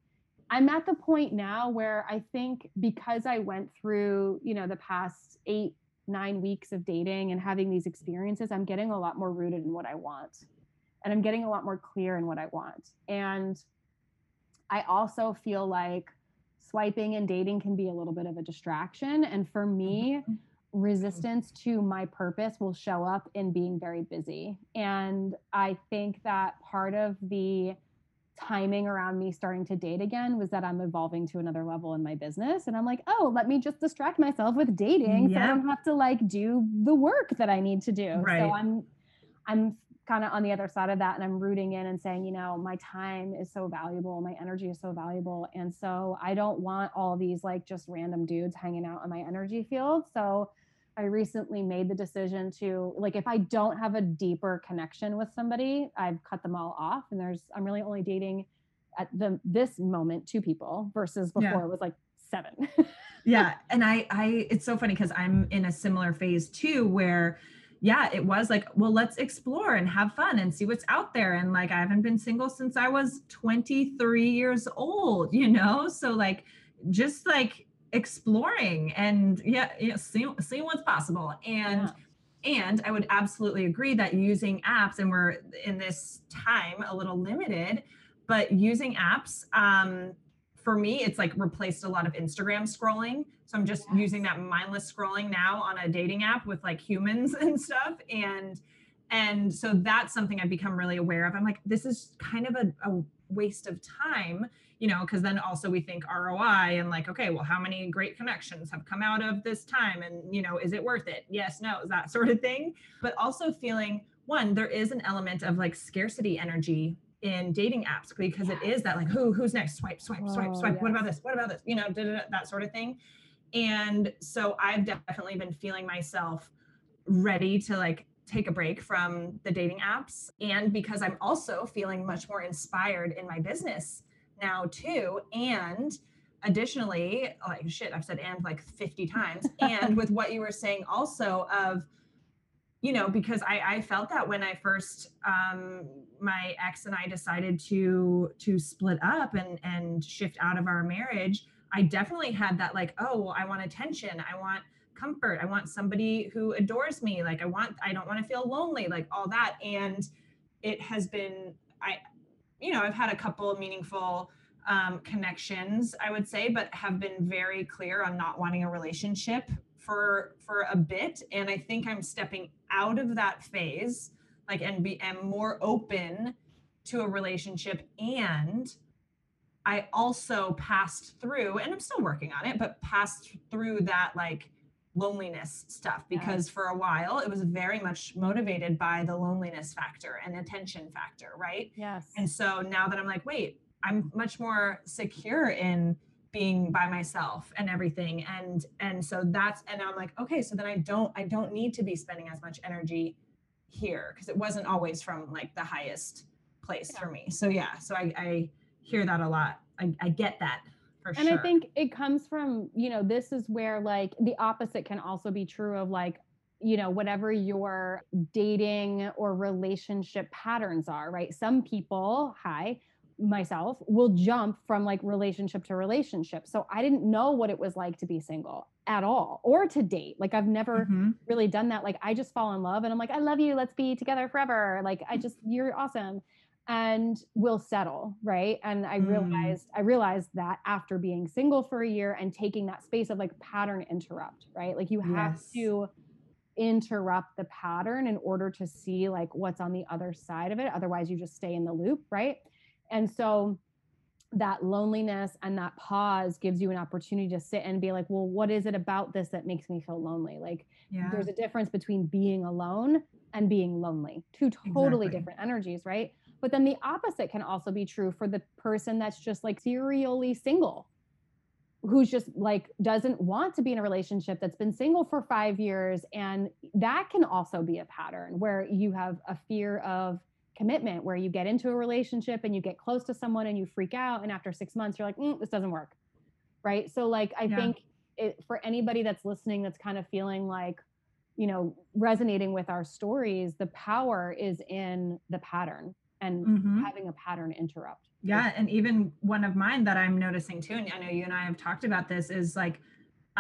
I'm at the point now where I think because I went through, you know, the past eight, nine weeks of dating and having these experiences, I'm getting a lot more rooted in what I want. And I'm getting a lot more clear in what I want. And I also feel like swiping and dating can be a little bit of a distraction. And for me, mm-hmm. resistance to my purpose will show up in being very busy. And I think that part of the timing around me starting to date again was that I'm evolving to another level in my business. And I'm like, oh, let me just distract myself with dating so I don't have to like do the work that I need to do. Right. So I'm I'm kind of on the other side of that and I'm rooting in and saying, you know, my time is so valuable, my energy is so valuable. And so I don't want all these like just random dudes hanging out in my energy field. So I recently made the decision to like if I don't have a deeper connection with somebody, I've cut them all off and there's I'm really only dating at the this moment two people versus before yeah. it was like seven. yeah, and I I it's so funny cuz I'm in a similar phase too where yeah, it was like, well, let's explore and have fun and see what's out there. And like, I haven't been single since I was 23 years old, you know? So, like, just like exploring and yeah, yeah seeing, seeing what's possible and yeah. and i would absolutely agree that using apps and we're in this time a little limited but using apps um for me it's like replaced a lot of instagram scrolling so i'm just yes. using that mindless scrolling now on a dating app with like humans and stuff and and so that's something i've become really aware of i'm like this is kind of a, a waste of time you know, because then also we think ROI and like, okay, well, how many great connections have come out of this time? And, you know, is it worth it? Yes, no, that sort of thing. But also feeling one, there is an element of like scarcity energy in dating apps because it is that like, who, who's next? Swipe, swipe, swipe, oh, swipe. Yes. What about this? What about this? You know, that sort of thing. And so I've definitely been feeling myself ready to like take a break from the dating apps and because I'm also feeling much more inspired in my business now too and additionally like shit i've said and like 50 times and with what you were saying also of you know because i i felt that when i first um my ex and i decided to to split up and and shift out of our marriage i definitely had that like oh well, i want attention i want comfort i want somebody who adores me like i want i don't want to feel lonely like all that and it has been i you know, I've had a couple of meaningful um, connections, I would say, but have been very clear on not wanting a relationship for for a bit. And I think I'm stepping out of that phase, like, and be am more open to a relationship. And I also passed through, and I'm still working on it, but passed through that like loneliness stuff because yes. for a while it was very much motivated by the loneliness factor and attention factor, right? Yes. And so now that I'm like, wait, I'm much more secure in being by myself and everything and and so that's and i'm like okay so then i don't i don't need to be spending as much energy here because it wasn't always from like the highest place yeah. for me so yeah so i i hear that a lot i, I get that for and sure. I think it comes from, you know, this is where like the opposite can also be true of like, you know, whatever your dating or relationship patterns are, right? Some people, hi, myself, will jump from like relationship to relationship. So I didn't know what it was like to be single at all or to date. Like I've never mm-hmm. really done that. Like I just fall in love and I'm like, I love you. Let's be together forever. Like I just, you're awesome and we'll settle right and i mm. realized i realized that after being single for a year and taking that space of like pattern interrupt right like you have yes. to interrupt the pattern in order to see like what's on the other side of it otherwise you just stay in the loop right and so that loneliness and that pause gives you an opportunity to sit and be like well what is it about this that makes me feel lonely like yeah. there's a difference between being alone and being lonely two totally exactly. different energies right but then the opposite can also be true for the person that's just like serially single, who's just like doesn't want to be in a relationship that's been single for five years. And that can also be a pattern where you have a fear of commitment, where you get into a relationship and you get close to someone and you freak out. And after six months, you're like, mm, this doesn't work. Right. So, like, I yeah. think it, for anybody that's listening that's kind of feeling like you know resonating with our stories the power is in the pattern and mm-hmm. having a pattern interrupt yeah and even one of mine that i'm noticing too and i know you and i have talked about this is like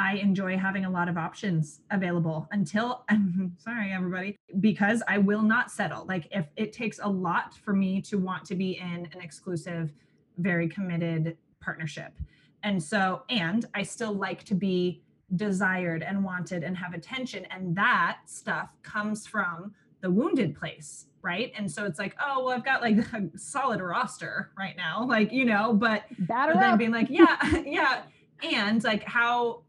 I enjoy having a lot of options available until I'm sorry, everybody, because I will not settle. Like, if it takes a lot for me to want to be in an exclusive, very committed partnership. And so, and I still like to be desired and wanted and have attention. And that stuff comes from the wounded place. Right. And so it's like, oh, well, I've got like a solid roster right now, like, you know, but, but then up. being like, yeah, yeah. And like, how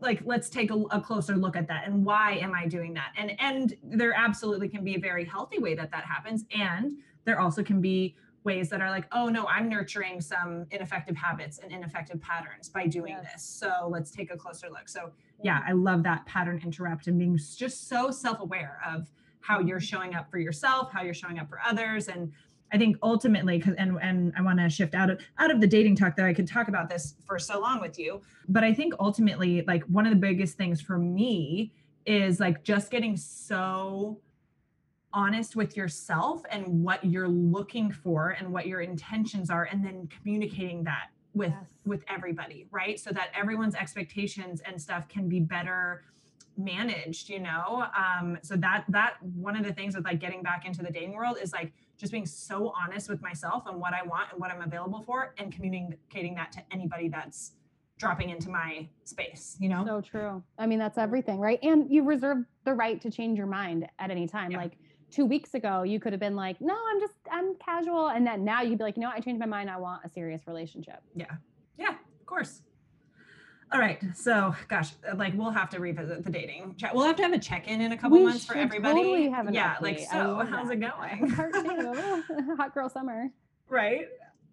like let's take a, a, closer look at that and why am i doing that and and there absolutely can be a very healthy way that that happens and there also can be ways that are like oh no i'm nurturing some ineffective habits and ineffective patterns by doing yes. this so let's take a closer look so yeah i love that pattern interrupt and being just so self-aware of how you're showing up for yourself how you're showing up for others and I think ultimately, because and and I want to shift out of out of the dating talk that I could talk about this for so long with you, but I think ultimately, like one of the biggest things for me is like just getting so honest with yourself and what you're looking for and what your intentions are, and then communicating that with yes. with everybody, right? So that everyone's expectations and stuff can be better managed you know um so that that one of the things with like getting back into the dating world is like just being so honest with myself and what I want and what I'm available for and communicating that to anybody that's dropping into my space, you know? So true. I mean, that's everything, right? And you reserve the right to change your mind at any time. Yeah. Like two weeks ago, you could have been like, no, I'm just, I'm casual. And then now you'd be like, no, I changed my mind. I want a serious relationship. Yeah. Yeah, of course. All right. So, gosh, uh, like we'll have to revisit the dating chat. We'll have to have a check in in a couple we months for everybody. Totally have an yeah. Update. Like, so how's that. it going? Hot girl summer. Right.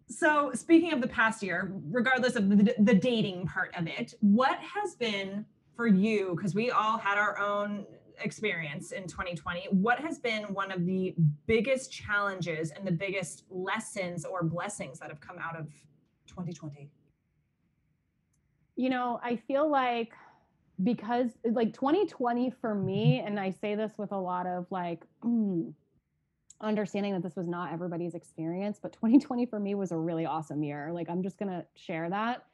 So, speaking of the past year, regardless of the, the dating part of it, what has been for you? Because we all had our own experience in 2020. What has been one of the biggest challenges and the biggest lessons or blessings that have come out of 2020? You know, I feel like because like 2020 for me, and I say this with a lot of like mm, understanding that this was not everybody's experience, but 2020 for me was a really awesome year. Like, I'm just gonna share that.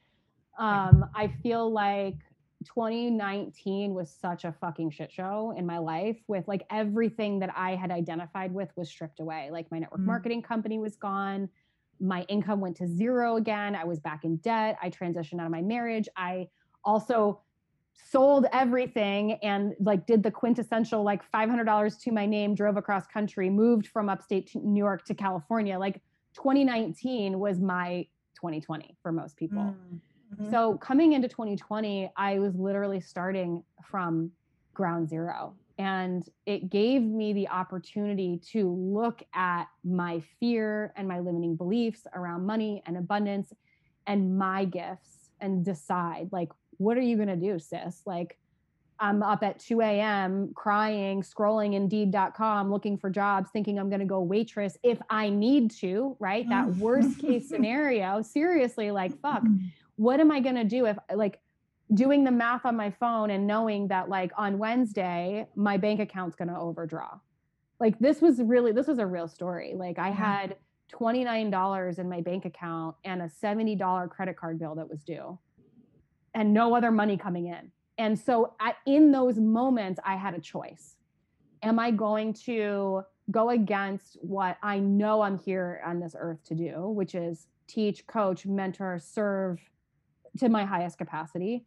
Um, I feel like 2019 was such a fucking shit show in my life with like everything that I had identified with was stripped away. Like my network mm-hmm. marketing company was gone my income went to zero again. I was back in debt. I transitioned out of my marriage. I also sold everything and like did the quintessential like $500 to my name, drove across country, moved from upstate New York to California. Like 2019 was my 2020 for most people. Mm-hmm. So coming into 2020, I was literally starting from ground zero. And it gave me the opportunity to look at my fear and my limiting beliefs around money and abundance and my gifts and decide, like, what are you going to do, sis? Like, I'm up at 2 a.m. crying, scrolling indeed.com, looking for jobs, thinking I'm going to go waitress if I need to, right? That worst case scenario. Seriously, like, fuck, what am I going to do if, like, doing the math on my phone and knowing that like on Wednesday my bank account's going to overdraw. Like this was really this was a real story. Like I had $29 in my bank account and a $70 credit card bill that was due and no other money coming in. And so at, in those moments I had a choice. Am I going to go against what I know I'm here on this earth to do, which is teach, coach, mentor, serve to my highest capacity?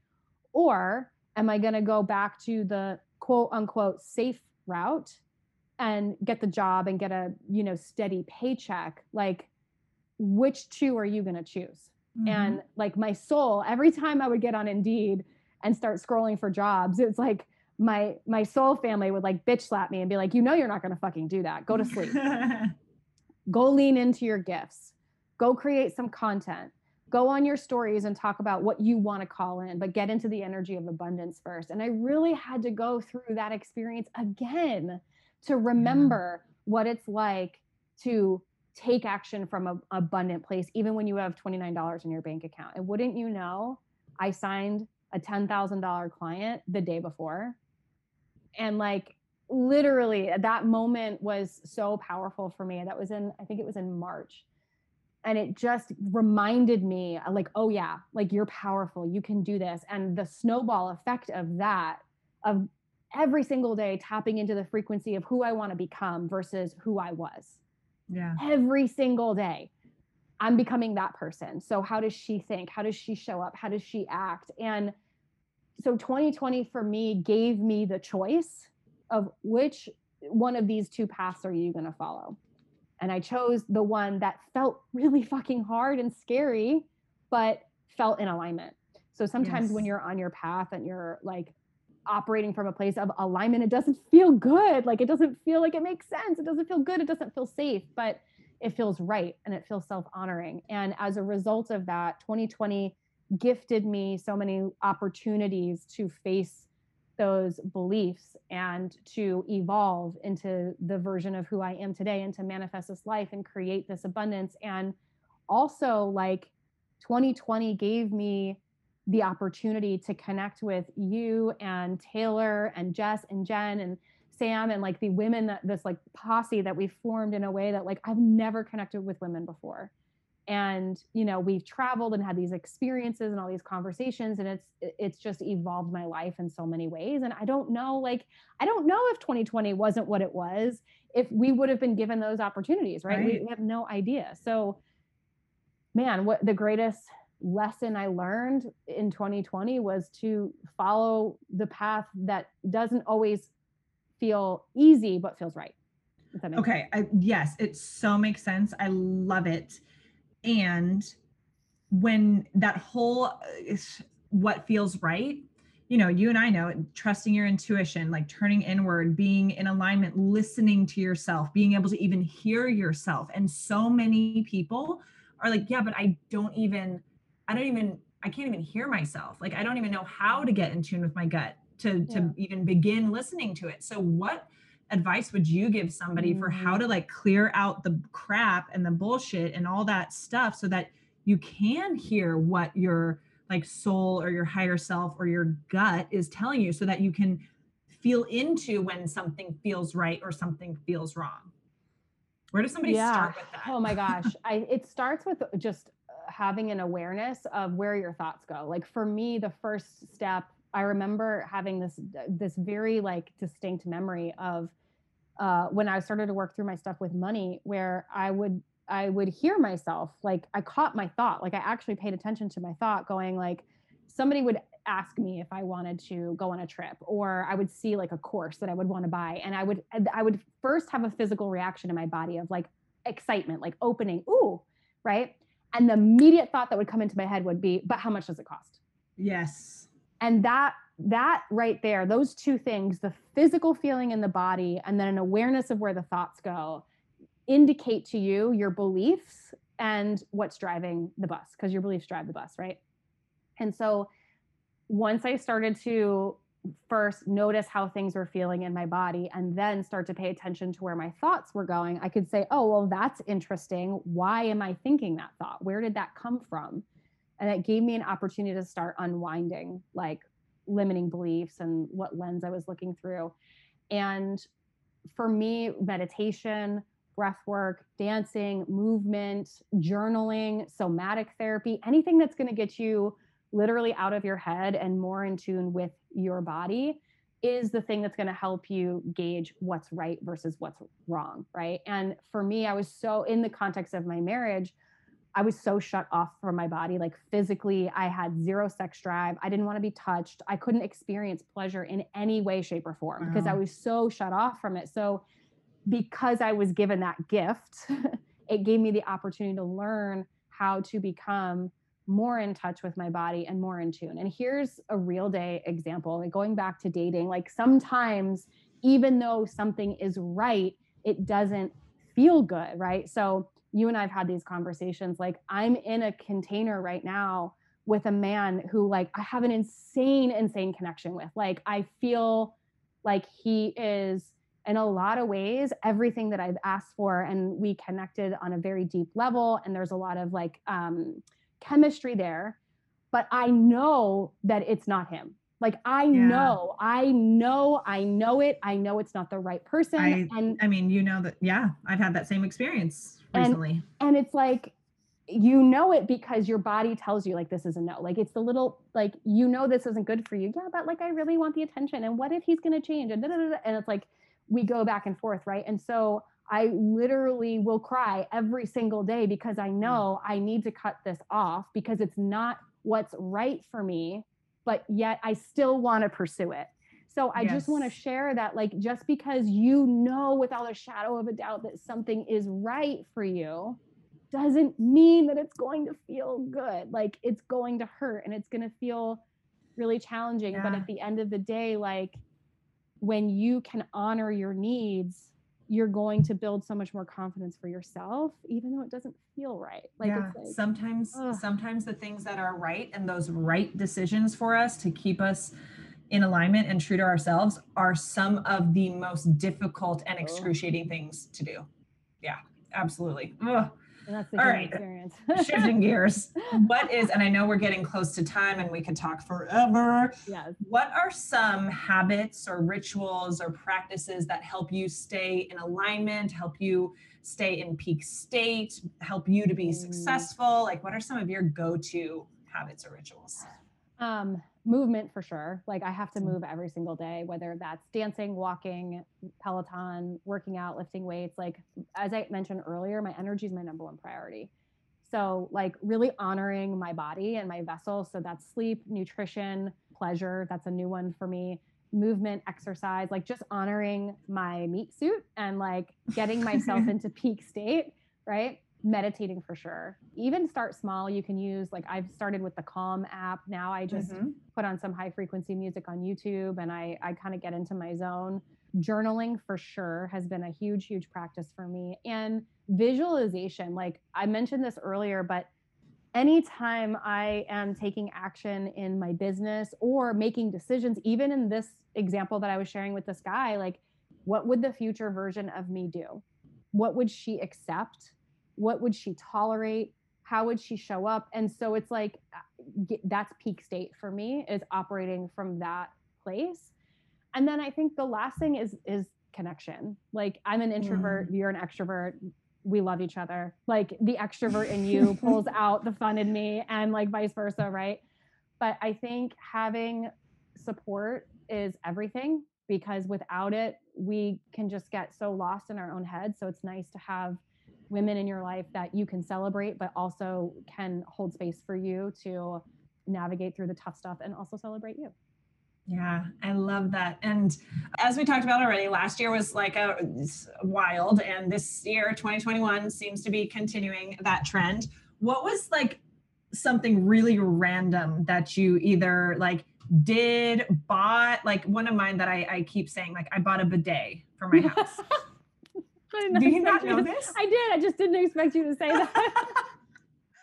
Or am I going to go back to the quote unquote safe route and get the job and get a, you know, steady paycheck? Like, which two are you going to choose? Mm-hmm. And like my soul, every time I would get on Indeed and start scrolling for jobs, it's like, my my soul family would like bitch slap me and be like you know you're not going to fucking do that go to sleep go lean into your gifts go create some content go on your stories and talk about what you want to call in, but get into the energy of abundance first. And I really had to go through that experience again to remember yeah. what it's like to take action from an abundant place, even when you have $29 in your bank account. And wouldn't you know, I signed a $10,000 client the day before. And like literally that moment was so powerful for me. That was in, I think it was in March. And it just reminded me, uh, like, oh, yeah, like you're powerful. You can do this. And the snowball effect of that, of every single day tapping into the frequency of who I want to become versus who I was. Yeah. Every single day. I'm becoming that person. So how does she think? How does she show up? How does she act? And so 2020 for me gave me the choice of which one of these two paths are you going to follow? And I chose the one that felt really fucking hard and scary, but felt in alignment. So sometimes yes. when you're on your path and you're like operating from a place of alignment, it doesn't feel good. Like it doesn't feel like it makes sense. It doesn't feel good. It doesn't feel safe, but it feels right and it feels self honoring. And as a result of that, 2020 gifted me so many opportunities to face those beliefs and to evolve into the version of who I am today and to manifest this life and create this abundance. And also, like 2020 gave me the opportunity to connect with you and Taylor and Jess and Jen and Sam and like the women that this like posse that we formed in a way that like I've never connected with women before. And you know, we've traveled and had these experiences and all these conversations and it's it's just evolved my life in so many ways and I don't know like I don't know if 2020 wasn't what it was if we would have been given those opportunities, right? right. We, we have no idea. So man, what the greatest lesson I learned in 2020 was to follow the path that doesn't always feel easy but feels right. Okay. I, yes, it so makes sense. I love it. And when that whole uh, what feels right, you know, you and I know trusting your intuition, like turning inward, being in alignment, listening to yourself, being able to even hear yourself. And so many people are like, yeah, but I don't even I don't even I can't even hear myself. Like I don't even know how to get in tune with my gut to to yeah. even begin listening to it. So what advice would you give somebody for mm. how to like clear out the crap and the bullshit and all that stuff so that you can hear what your like soul or your higher self or your gut is telling you so that you can feel into when something feels right or something feels wrong where does somebody yeah. start with that oh my gosh i it starts with just uh, having an awareness of where your thoughts go. Like for me, the first step, I remember having this uh, this very like distinct memory of uh, when I started to work through my stuff with money, where I would I would hear myself like I caught my thought, like I actually paid attention to my thought, going like somebody would ask me if I wanted to go on a trip, or I would see like a course that I would want to buy, and I would I would first have a physical reaction in my body of like excitement, like opening, ooh, right and the immediate thought that would come into my head would be, but how much does it cost? Yes. And that that right there, those two things, the physical feeling in the body and then an awareness of where the thoughts go, indicate to you your beliefs and what's driving the bus because your beliefs drive the bus, right? And so once I started to first notice how things were feeling in my body and then start to pay attention to where my thoughts were going, I could say, oh, well, that's interesting. Why am I thinking that thought? Where did that come from? And it gave me an opportunity to start unwinding like limiting beliefs and what lens I was looking through. And for me, meditation, breath work, dancing, movement, journaling, somatic therapy, anything that's going to get you literally out of your head and more in tune with your body is the thing that's going to help you gauge what's right versus what's wrong right and for me i was so in the context of my marriage i was so shut off from my body like physically i had zero sex drive i didn't want to be touched i couldn't experience pleasure in any way shape or form wow. because i was so shut off from it so because i was given that gift it gave me the opportunity to learn how to become more in touch with my body and more in tune. And here's a real day example like going back to dating, like sometimes, even though something is right, it doesn't feel good, right? So you and I've had these conversations. Like, I'm in a container right now with a man who, like, I have an insane, insane connection with. Like, I feel like he is in a lot of ways everything that I've asked for, and we connected on a very deep level. And there's a lot of like, um, chemistry there. but I know that it's not him. Like I yeah. know, I know, I know it. I know it's not the right person. I, and I mean, you know that, yeah, I've had that same experience recently. And, and it's like, you know it because your body tells you like this is a no. Like it's the little like you know this isn't good for you. Yeah, but like I really want the attention. And what if he's gonna change? And, and it's like we go back and forth, right? And so I literally will cry every single day because I mm. know I need to cut this off because it's not what's right for me but yet I still want to pursue it. So I yes. just want to share that, like, just because you know without a shadow of a doubt that something is right for you doesn't mean that it's going to feel good. Like, it's going to hurt and it's going to feel really challenging. Yeah. But at the end of the day, like, when you can honor your needs, you're going to build so much more confidence for yourself, even though it doesn't feel right. Like, yeah, like sometimes, ugh. sometimes the things that are right and those right decisions for us to keep us in alignment and true to ourselves are some of the most difficult and excruciating things to do. Yeah, absolutely. Ugh. And that's the All right. experience. Shifting gears. What is, and I know we're getting close to time and we could talk forever. Yes. What are some habits or rituals or practices that help you stay in alignment, help you stay in peak state, help you to be mm. successful? Like, what are some of your go to habits or rituals? Um, movement for sure. Like I have to mm-hmm. move every single day, whether that's dancing, walking, Peloton, working out, lifting weights. Like as I mentioned earlier, my energy is my number one priority. So like really honoring my body and my vessel. So that's sleep, nutrition, pleasure. That's a new one for me. Movement, exercise, like just honoring my meat suit and like getting myself into peak state, right? Meditating for sure. Even start small. You can use like I've started with the Calm app. Now I just mm-hmm. put on some high frequency music on YouTube and I I kind of get into my zone. Journaling for sure has been a huge huge practice for me and visualization. Like I mentioned this earlier, but anytime I am taking action in my business or making decisions, even in this example that I was sharing with this guy, like what would the future version of me do? What would she accept? What would she tolerate? How would she show up? And so it's like uh, that's peak state for me is operating from that place. And then i think the last thing is is connection. Like i'm an introvert mm. you're an extrovert we love each other. Like the extrovert in you pulls out the fun in me and like vice versa right? But i think having support is everything because without it we can just get so lost in our own head. So it's nice to have women in your life that you can celebrate, but also can hold space for you to navigate through the tough stuff and also celebrate you. Yeah, I love that. And as we talked about already, last year was like a wild, and this year, 2021, seems to be continuing that trend. What was like something really random that you either like did, bought? Like one of mine that I, I keep saying, like I bought a bidet for my house. Do you not know this? I did. I just didn't expect you to say that.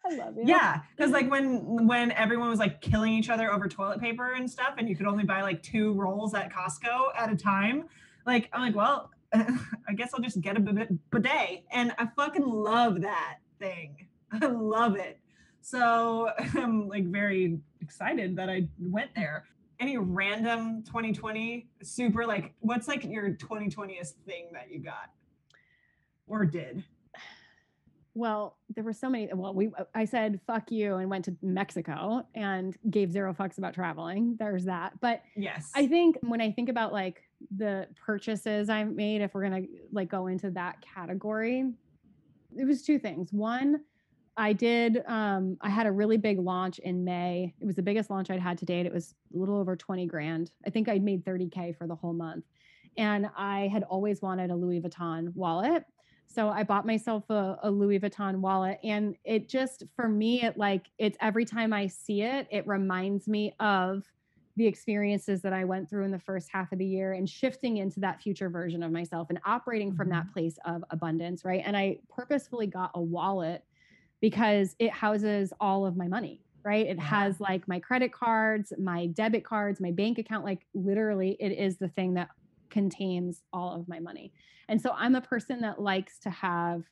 I love you. Yeah, because like when when everyone was like killing each other over toilet paper and stuff, and you could only buy like two rolls at Costco at a time. Like I'm like, well, I guess I'll just get a bidet, and I fucking love that thing. I love it. So I'm like very excited that I went there. Any random 2020 super like what's like your 2020th thing that you got? Or did? Well, there were so many. Well, we I said fuck you and went to Mexico and gave zero fucks about traveling. There's that. But yes, I think when I think about like the purchases I made, if we're gonna like go into that category, it was two things. One, I did um I had a really big launch in May. It was the biggest launch I'd had to date. It was a little over 20 grand. I think I made 30k for the whole month. And I had always wanted a Louis Vuitton wallet. So I bought myself a, a, Louis Vuitton wallet. And it just, for me, it like, it's every time I see it, it reminds me of the experiences that I went through in the first half of the year and shifting into that future version of myself and operating from that mm-hmm. place of abundance. Right. And I purposefully got a wallet because it houses all of my money. Right. It has like my credit cards, my debit cards, my bank account. Like literally, it is the thing that contains all of my money. And so I'm a person that likes to have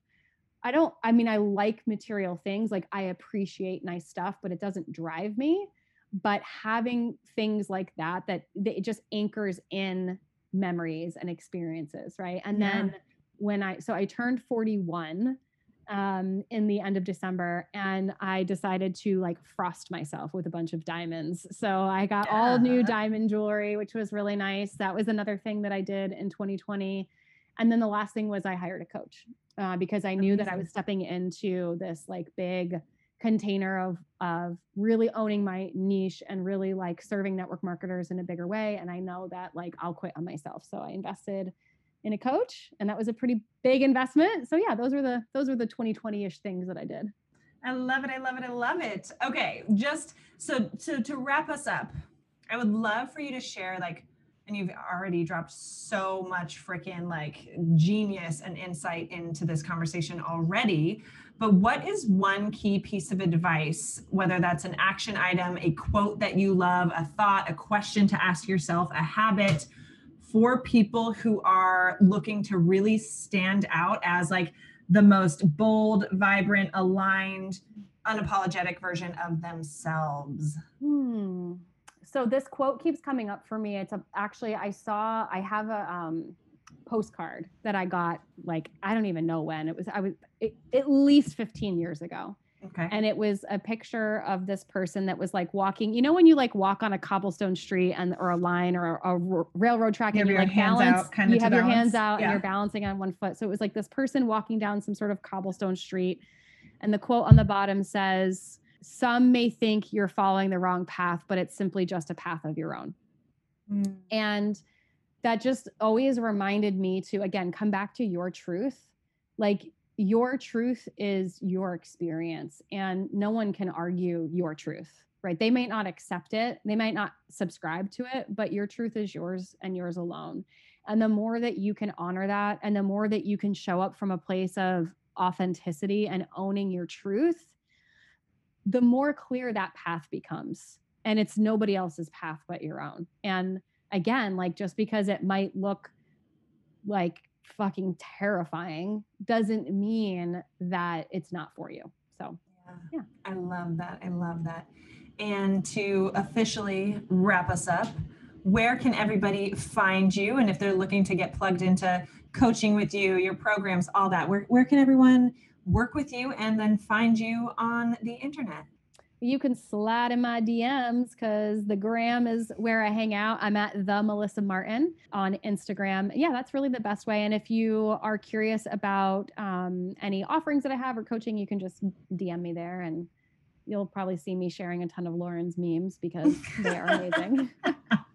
I don't, I mean, I like material things. Like I appreciate nice stuff, but it doesn't drive me. But having things like that, that, that it just anchors in memories and experiences. Right. And yeah. then when I, so I turned 41 um, in the end of December, and I decided to like frost myself with a bunch of diamonds. So I got yeah. all new diamond jewelry, which was really nice. That was another thing that I did in 2020. And then the last thing was I hired a coach uh, because I knew that I was stepping into this like big container of of really owning my niche and really like serving network marketers in a bigger way. And I know that like I'll quit on myself. So I invested in a coach and that was a pretty big investment. So yeah those were the those were the 2020ish things that i did. I love it i love it i love it. Okay just so so to wrap us up i would love for you to share like and you've already dropped so much freaking like genius and insight into this conversation already but what is one key piece of advice whether that's an action item a quote that you love a thought a question to ask yourself a habit for people who are looking to really stand out as like the most bold, vibrant, aligned, unapologetic version of themselves? Hmm. So this quote keeps coming up for me. It's a, actually I saw I have a um, postcard that I got like I don't even know when it was. I was it, at least 15 years ago Okay. And it was a picture of this person that was like walking. You know when you like walk on a cobblestone street and or a line or a, a railroad track you and you're like balance, out, kind of you have your balance. hands out yeah. and you're balancing on one foot. So it was like this person walking down some sort of cobblestone street, and the quote on the bottom says, "Some may think you're following the wrong path, but it's simply just a path of your own." Mm. And that just always reminded me to again come back to your truth. Like your truth is your experience and no one can argue your truth right? They might not accept it they might not subscribe to it but your truth is yours and yours alone. And the more that you can honor that and the more that you can show up from a place of authenticity and owning your truth the more clear that path becomes. And it's nobody else's path but your own. And again like just because it might look like fucking terrifying doesn't mean that it's not for you. So, yeah. yeah. I love that. I love that. And to officially wrap us up, where can everybody find you? And if they're looking to get plugged into coaching with you, your programs, all that, where, where can everyone work with you and then find you on the internet? You can slide in my DMs because the gram is where I hang out. I'm at the Melissa Martin on Instagram. Yeah, that's really the best way. And if you are curious about um, any offerings that I have or coaching, you can just DM me there and you'll probably see me sharing a ton of Lauren's memes because they are amazing.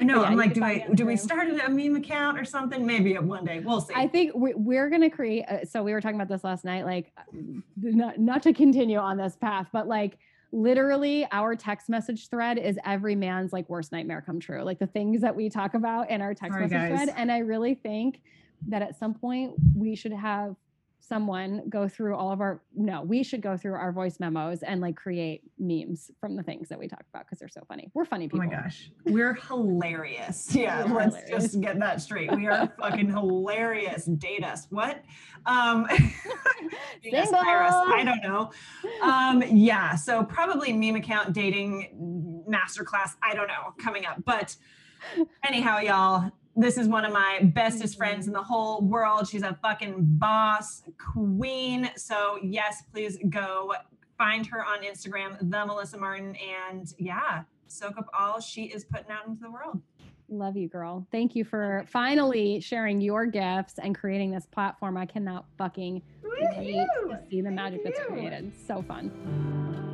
I know. Yeah, I'm like, do I do we start a meme account or something? Maybe one day. We'll see. I think we're, we're going to create. A, so we were talking about this last night. Like, uh, not not to continue on this path, but like literally our text message thread is every man's like worst nightmare come true. Like the things that we talk about in our text Sorry, message guys. thread. And I really think that at some point we should have someone go through all of our no we should go through our voice memos and like create memes from the things that we talk about because they're so funny. We're funny people oh my gosh. We're hilarious. Yeah we're let's hilarious. just get that straight. We are fucking hilarious. Date us. What? Um i don't know. Um yeah so probably meme account dating masterclass. I don't know coming up. But anyhow y'all this is one of my bestest friends in the whole world. She's a fucking boss queen. So, yes, please go find her on Instagram, the Melissa Martin, and yeah, soak up all she is putting out into the world. Love you, girl. Thank you for finally sharing your gifts and creating this platform. I cannot fucking wait to see the magic that's created. So fun.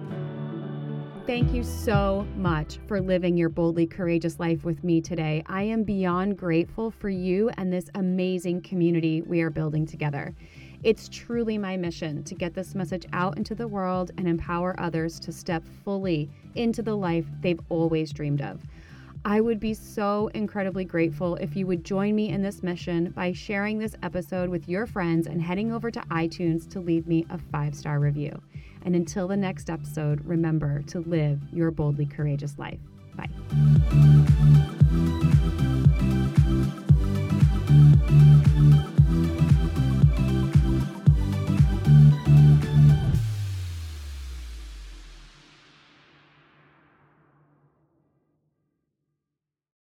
Thank you so much for living your boldly courageous life with me today. I am beyond grateful for you and this amazing community we are building together. It's truly my mission to get this message out into the world and empower others to step fully into the life they've always dreamed of. I would be so incredibly grateful if you would join me in this mission by sharing this episode with your friends and heading over to iTunes to leave me a five star review. And until the next episode, remember to live your boldly courageous life. Bye.